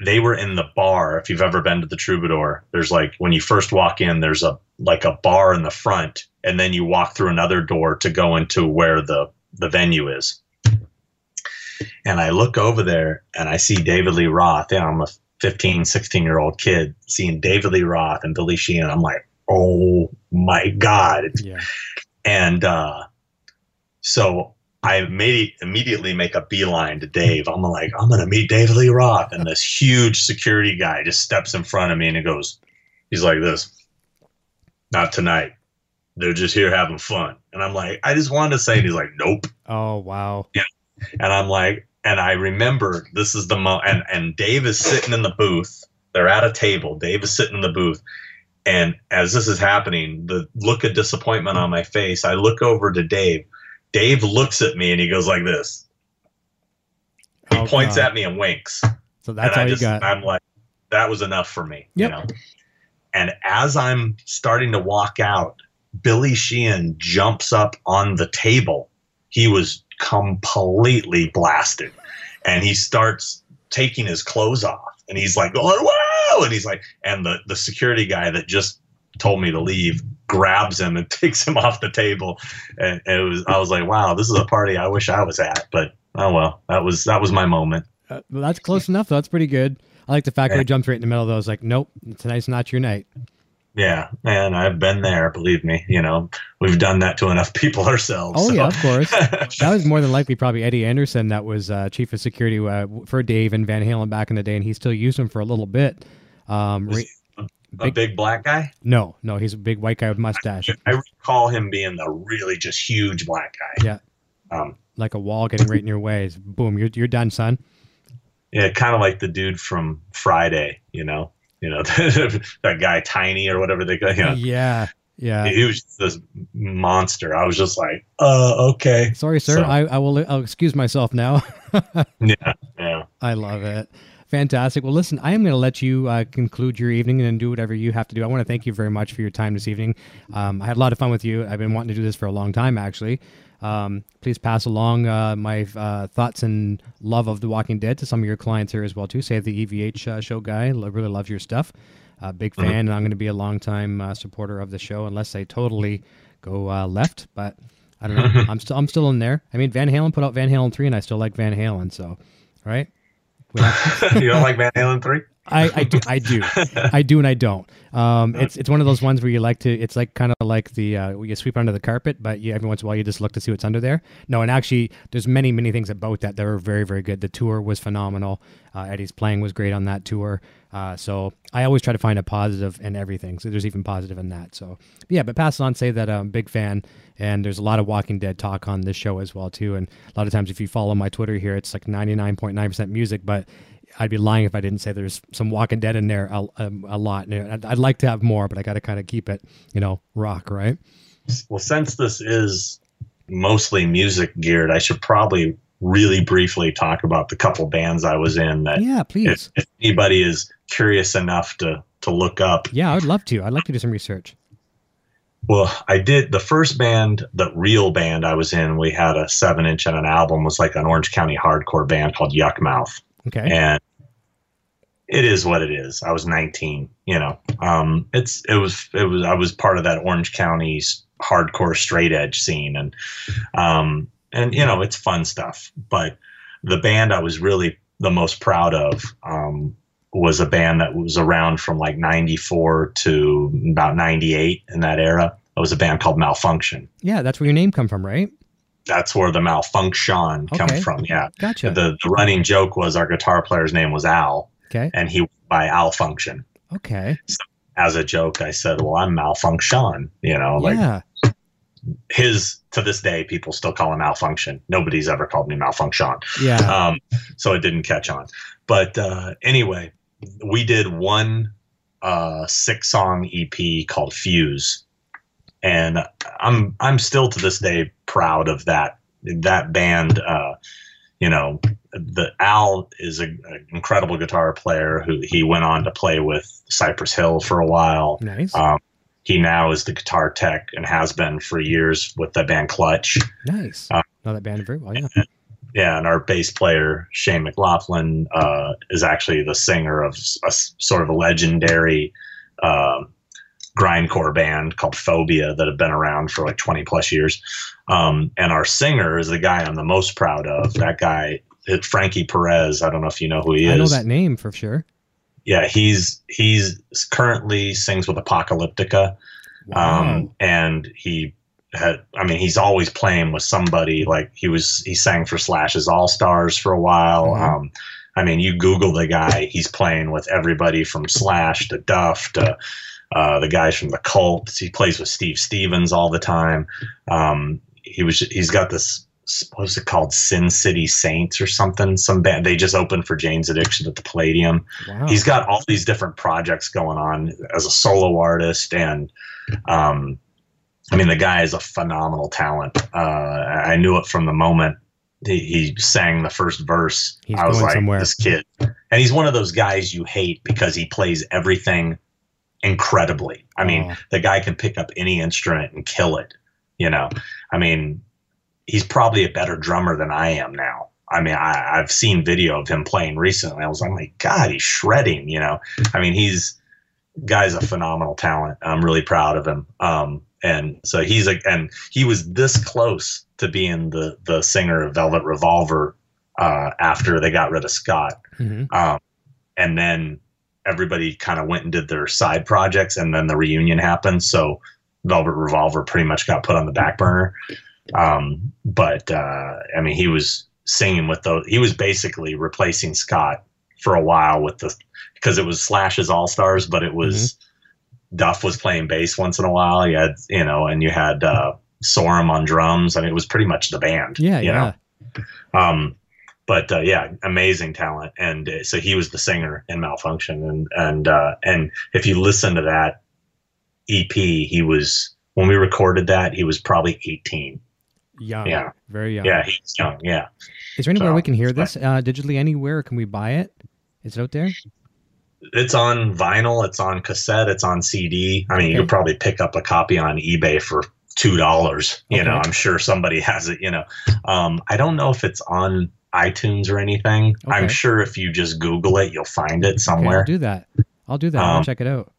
they were in the bar. If you've ever been to the Troubadour, there's like when you first walk in, there's a like a bar in the front, and then you walk through another door to go into where the the venue is. And I look over there and I see David Lee Roth. Yeah, I'm a 15, 16 year old kid seeing David Lee Roth and Billy Sheehan. I'm like, oh my god! Yeah. And uh, so I made immediately make a beeline to Dave. I'm like, I'm gonna meet David Lee Roth, and this huge security guy just steps in front of me and he goes, he's like this, not tonight. They're just here having fun. And I'm like, I just wanted to say, and he's like, nope. Oh, wow. Yeah. And I'm like, and I remember this is the mo and and Dave is sitting in the booth. They're at a table. Dave is sitting in the booth. And as this is happening, the look of disappointment on my face, I look over to Dave. Dave looks at me and he goes like this. He Oh, points God. at me and winks. So that's and I you just, got. I'm like, that was enough for me. Yep. You know? And as I'm starting to walk out, Billy Sheehan jumps up on the table. He was completely blasted. And he starts taking his clothes off. And he's like, going, wow. And he's like, and the, the security guy that just told me to leave grabs him and takes him off the table. And it was I was like, wow, this is a party I wish I was at. But oh well, that was that was my moment. Uh, well, that's close enough. Though. That's pretty good. I like the fact that he jumped right in the middle of those. Like, nope, tonight's not your night. Yeah, man, I've been there. Believe me, you know we've done that to enough people ourselves. Oh so. yeah, of course. that was more than likely probably Eddie Anderson that was uh, chief of security uh, for Dave and Van Halen back in the day, and he still used him for a little bit. Um, Was re- he a big- big black guy. no, no, he's a big white guy with mustache, I recall him being the really just huge black guy. Yeah. Um, like a wall getting right in your way. It's, Boom, you're you're done, son. yeah, kind of like the dude from Friday. You know, you know that guy Tiny or whatever they go. You know, Yeah, yeah. he was just this monster. I was just like, uh, okay, Sorry, sir. So- I, I will. I'll excuse myself now. yeah, yeah. I love it. Fantastic. Well, listen, I am going to let you uh, conclude your evening and do whatever you have to do. I want to thank you very much for your time this evening. Um, I had a lot of fun with you. I've been wanting to do this for a long time, actually. Um, please pass along uh, my uh, thoughts and love of The Walking Dead to some of your clients here as well too. Say the EVH uh, show guy really loves your stuff. Uh, big fan, and I'm going to be a longtime uh, supporter of the show unless they totally go uh, left. But I don't know. I'm still I'm still in there. I mean, Van Halen put out Van Halen three, and I still like Van Halen. So, right? You don't like Van Halen three? I, I do I do I do and I don't. Um, it's it's one of those ones where you like to. It's like kind of like the uh, you sweep under the carpet, but you, every once in a while you just look to see what's under there. No, and actually, there's many many things about that that are very very good. The tour was phenomenal. Uh, Eddie's playing was great on that tour. Uh, so I always try to find a positive in everything. So there's even positive in that. So yeah, but pass on. Say that I'm a big fan, and there's a lot of Walking Dead talk on this show as well too. And a lot of times, if you follow my Twitter here, it's like 99.9% music, but I'd be lying if I didn't say there's some Walking Dead in there a, a, a lot. And I'd, I'd like to have more, but I got to kind of keep it, you know, rock, right? Well, since this is mostly music geared, I should probably really briefly talk about the couple bands I was in that Yeah, please. if, if anybody is curious enough to to look up. Yeah, I would love to. I'd like to do some research. Well, I did the first band, the real band I was in. We had a seven inch and an album was like an Orange County hardcore band called Yuck Mouth, Okay. and it is what it is. I was 19, you know. Um, it's it was it was I was part of that Orange County's hardcore straight edge scene, and um, and you know it's fun stuff. But the band I was really the most proud of um, was a band that was around from like 94 to about 98 in that era. It was a band called Malfunction. Yeah, that's where your name come from, right? That's where the malfunction Okay. comes from. Yeah. Gotcha. The, the running joke was our guitar player's name was Al, okay. and he went by Al Function. Okay. As a joke, I said, "Well, I'm Malfunction." You know, like yeah. his to this day, people still call him Malfunction. Nobody's ever called me Malfunction. Yeah. um, so it didn't catch on. But uh, anyway, we did one uh, six song EP called Fuse, and I'm I'm still to this day proud of that that band. Uh, you know, the Al is an incredible guitar player who he went on to play with Cypress Hill for a while. nice. Um, he now is the guitar tech and has been for years with the band Clutch. Nice. Uh, know that band very well. Yeah. Yeah, and our bass player Shane McLaughlin uh, is actually the singer of a sort of a legendary uh, grindcore band called Phobia that have been around for like 20 plus years. Um, and our singer is the guy I'm the most proud of. That guy, Frankie Perez. I don't know if you know who he is. I know that name for sure. Yeah, he's he's currently sings with Apocalyptica um, and he had i mean he's always playing with somebody like he was he sang for slash's all stars for a while Mhm. um, i mean you google the guy he's playing with everybody from slash to duff to uh, the guys from the cult he plays with steve stevens all the time. Um, he was he's got this what was it called? Sin city saints or something. Some band they just opened for jane's addiction at the palladium. Wow. he's got all these different projects going on as a solo artist. And um i mean the guy is a phenomenal talent. Uh i knew it from the moment he, he sang the first verse. He's i was like somewhere. this kid and he's one of those guys you hate because he plays everything incredibly i mean Oh. the guy can pick up any instrument and kill it you know i mean he's probably a better drummer than i am now I mean, I, I've seen video of him playing recently. I was like, my God, he's shredding. You know, I mean, he's guy's a phenomenal talent. I'm really proud of him. Um, and so he's a, and he was this close to being the the singer of Velvet Revolver uh, after they got rid of Scott. Mhm. Um, and then everybody kind of went and did their side projects, and then the reunion happened. So Velvet Revolver pretty much got put on the back burner. Um, but uh, I mean, he was singing with those. He was basically replacing Scott for a while with the because it was Slash's All Stars, but it was Duff was playing bass once in a while. You had you know, and you had uh, Sorum on drums. I mean, it was pretty much the band. Yeah, you yeah. know? Um, but uh, yeah, amazing talent, and uh, so he was the singer in Malfunction, and and uh, and if you listen to that EP, he was when we recorded that, he was probably eighteen. Young. Yeah. Very young. Yeah, he's young. Yeah, Is there anywhere So, we can hear this uh, digitally anywhere? Can we buy it? Is it out there? it's on vinyl, it's on cassette, it's on CD. I mean, you could probably pick up a copy on eBay for two dollars. You know, I'm sure somebody has it. You know, um, I don't know if it's on iTunes or anything. I'm sure if you just Google it, you'll find it Okay, somewhere. I'll do that. I'll do that. I'll Um, check it out.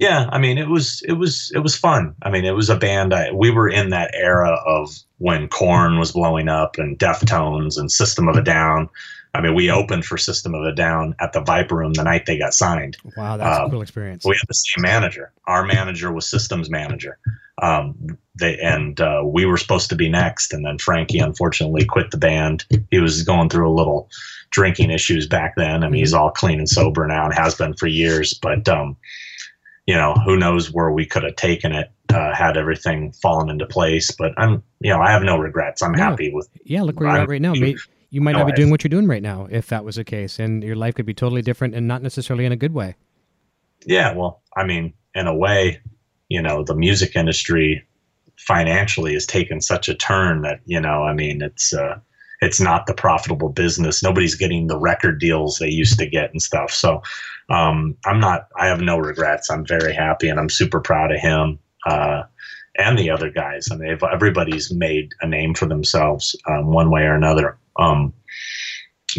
yeah i mean it was it was it was fun i mean it was a band I, we were in that era of when Korn was blowing up and deftones and system of a down i mean we opened for system of a down at the viper room the night they got signed Wow, that's a um, cool experience. we had the same manager our manager was systems manager um, they and uh, we were supposed to be next and then frankie unfortunately quit the band he was going through a little drinking issues back then i mean he's all clean and sober now and has been for years but um, you know who knows where we could have taken it uh, had everything fallen into place but i'm you know i have no regrets i'm No. happy with yeah, look where you're I'm- at right now. May, you might No, not be doing what you're doing right now if that was the case, and your life could be totally different and not necessarily in a good way. Yeah, well, I mean, in a way, you know, the music industry financially has taken such a turn that, you know, I mean, it's uh it's not the profitable business. Nobody's getting the record deals they used to get and stuff. So, um I'm not I have no regrets. I'm very happy and I'm super proud of him. Uh and the other guys. I mean, they've- everybody's made a name for themselves um, one way or another. Um,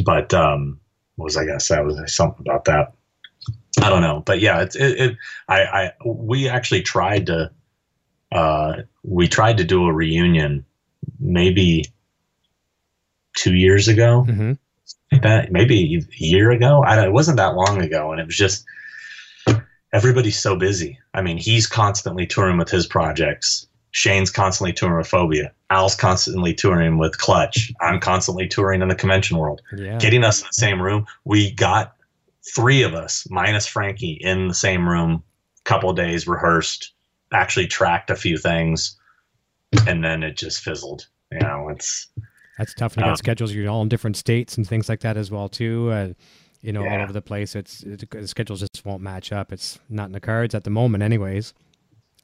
but um, what was I going to say? Was there something about that? I don't know, but yeah, it's it. it I, I we actually tried to uh, we tried to do a reunion maybe two years ago, hmm like that maybe a year ago. I don't, it wasn't that long ago, and it was just everybody's so busy. I mean, he's constantly touring with his projects. Shane's constantly touring with Phobia. Al's constantly touring with Clutch. I'm constantly touring in the convention world Yeah. getting us in the same room. We got three of us, minus Frankie, in the same room. Couple days rehearsed, actually tracked a few things, and then it just fizzled. You know, it's That's tough. And you got Um, schedules. You're all in different states and things like that as well too. Uh, you know, all over the place. It's it, the schedules just won't match up. It's not in the cards at the moment, anyways.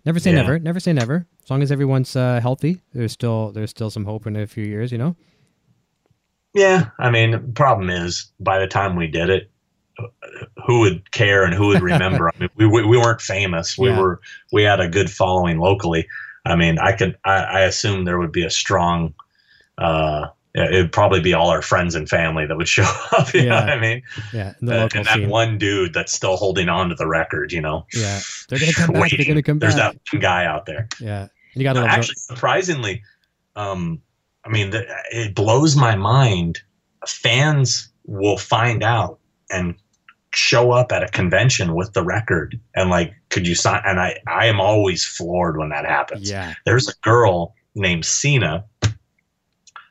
Never say Yeah. never. Never say never. As long as everyone's uh, healthy, there's still there's still some hope in a few years. You know. yeah. I mean, the problem is by the time we did it, who would care and who would remember? I mean, we, we, we weren't famous. We Yeah. were we had a good following locally. I mean, I could I, I assume there would be a strong. Uh, it'd probably be all our friends and family that would show up. You know Yeah. what I mean? Yeah, Uh, local and that one dude that's still holding on to the record. You know, yeah, they're gonna come back. They're gonna come There's back. that one guy out there. Yeah, and you got to love Actually, surprisingly, um, I mean, the, it blows my mind. Fans will find out and show up at a convention with the record and like, could you sign? And I, I am always floored when that happens. Yeah. There's a girl named Sina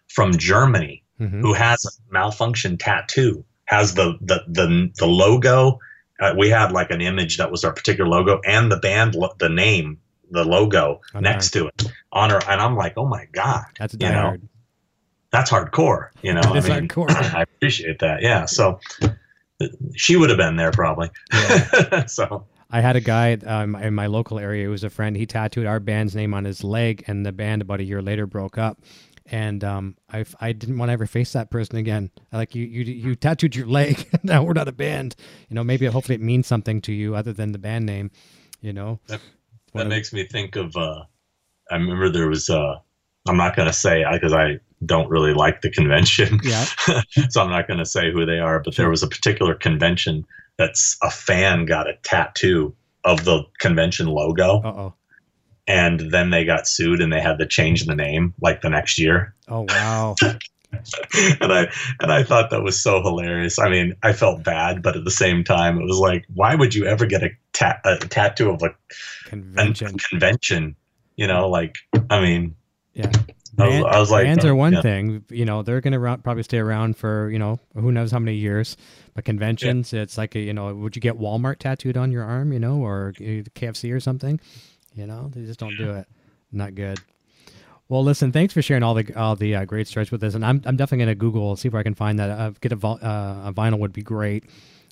from Germany hmm who has a malfunction tattoo, has the the the, the logo. Uh, we had like an image that was our particular logo and the band, lo- the name, the logo Oh, next to it on her. And I'm like, oh my god, That's you know, diehard. that's hardcore. You know, I mean, hardcore. I appreciate that. Yeah, so she would have been there probably. so I had a guy um, in my local area who was a friend. He tattooed our band's name on his leg, and the band about a year later broke up. And um, I, I didn't want to ever face that person again. Like you, you, you tattooed your leg. now we're not a band. You know, maybe hopefully it means something to you other than the band name. You know, that One of- makes me think of. Uh, I remember there was. Uh, I'm not going to say because I don't really like the convention. yeah, so I'm not going to say who they are, but there was a particular convention that's a fan got a tattoo of the convention logo, uh oh, and then they got sued and they had to change the name like the next year. oh wow, and I and I thought that was so hilarious. I mean, I felt bad, but at the same time, it was like, why would you ever get a, ta- a tattoo of a, a convention. convention? You know, like I mean, Yeah. I was, Band- I was like, bands are one yeah. thing. You know, they're gonna probably stay around for you know who knows how many years. But conventions, it's like a, you know, would you get Walmart tattooed on your arm? You know, or uh, KFC or something? You know, they just don't do it. Not good. Well, listen, thanks for sharing all the all the uh, great stories with us, and I'm I'm definitely gonna Google see if I can find that. Uh, get a, uh, a vinyl would be great,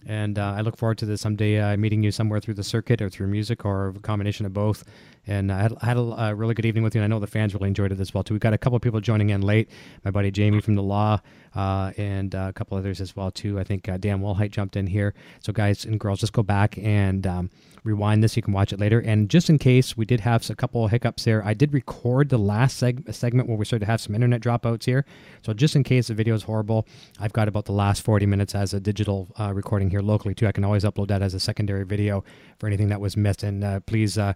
and uh, I look forward to this someday uh, meeting you somewhere through the circuit or through music or a combination of both. And I had, I had a, a really good evening with you, and I know the fans really enjoyed it as well too. We've got a couple of people joining in late. My buddy Jamie from the Law, uh, and uh, a couple others as well too. I think uh, Dan Wolheit jumped in here. So guys and girls, just go back and um, rewind this. You can watch it later. And just in case we did have a couple of hiccups there, I did record the last seg- segment where we started to have some internet dropouts here. So just in case the video is horrible, I've got about the last 40 minutes as a digital uh, recording here locally too. I can always upload that as a secondary video for anything that was missed. And uh, please, uh,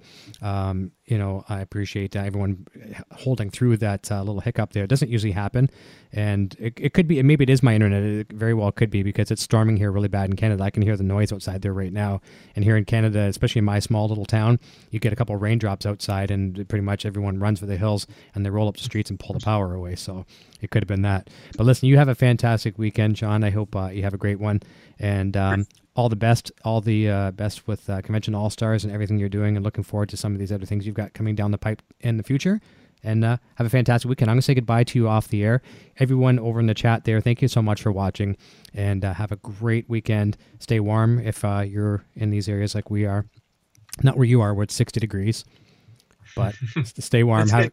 um, you know, I appreciate everyone holding through that uh, little hiccup there. It doesn't usually happen, and it, it could be. Maybe it is my internet. It very well could be because it's storming here really bad in Canada. I can hear the noise outside there right now. And here in Canada, especially in my small little town, you get a couple raindrops outside, and pretty much everyone runs for the hills and they roll up the streets and pull the power away. So it could have been that. But listen, you have a fantastic weekend, John. I hope uh, you have a great one, and um, all the best, all the uh, best with uh, Convention All Stars and everything you're doing, and looking forward to some of these other things you've got coming down the pipe in the future. And uh, have a fantastic weekend. I'm going to say goodbye to you off the air. Everyone over in the chat there, thank you so much for watching, and uh, have a great weekend. Stay warm if uh, you're in these areas like we are. Not where you are, where it's 60 degrees, but stay warm. It's, Have,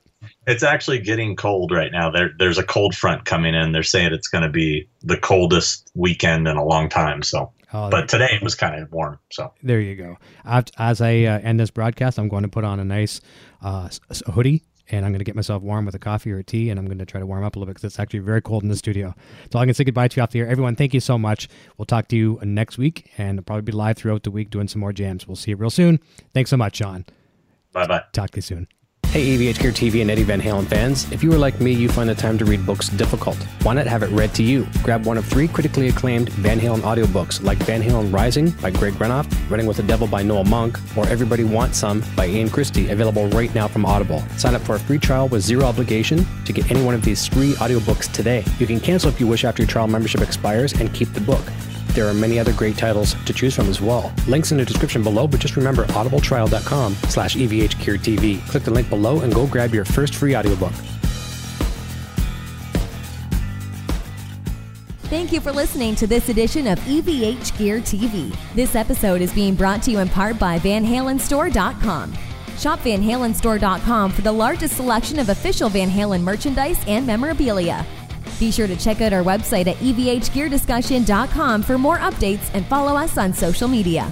it's actually getting cold right now. There, there's a cold front coming in. They're saying it's going to be the coldest weekend in a long time. So, oh, but today it was kind of warm. So, There you go. As, as I uh, end this broadcast, I'm going to put on a nice uh, hoodie and I'm going to get myself warm with a coffee or a tea and I'm going to try to warm up a little bit because it's actually very cold in the studio. So I'm going to say goodbye to you off the air. Everyone, thank you so much. We'll talk to you next week and I'll probably be live throughout the week doing some more jams. We'll see you real soon. Thanks so much, Sean. bye bye. Talk to you soon. Hey, EVH Gear TV and Eddie Van Halen fans. If you are like me, you find the time to read books difficult. Why not have it read to you? Grab one of three critically acclaimed Van Halen audiobooks like Van Halen Rising by Greg Renoff, Running with the Devil by Noel Monk, or Everybody Wants Some by Ian Christe, available right now from Audible. Sign up for a free trial with zero obligation to get any one of these three audiobooks today. You can cancel if you wish after your trial membership expires and keep the book. There are many other great titles to choose from as well. Links in the description below, but just remember audibletrial.com slash evhgeartv. Click the link below and go grab your first free audiobook. Thank you for listening to this edition of EVH Gear TV. This episode is being brought to you in part by VanHalenStore.com. Shop VanHalenStore.com for the largest selection of official Van Halen merchandise and memorabilia. Be sure to check out our website at evhgeardiscussion.com for more updates and follow us on social media.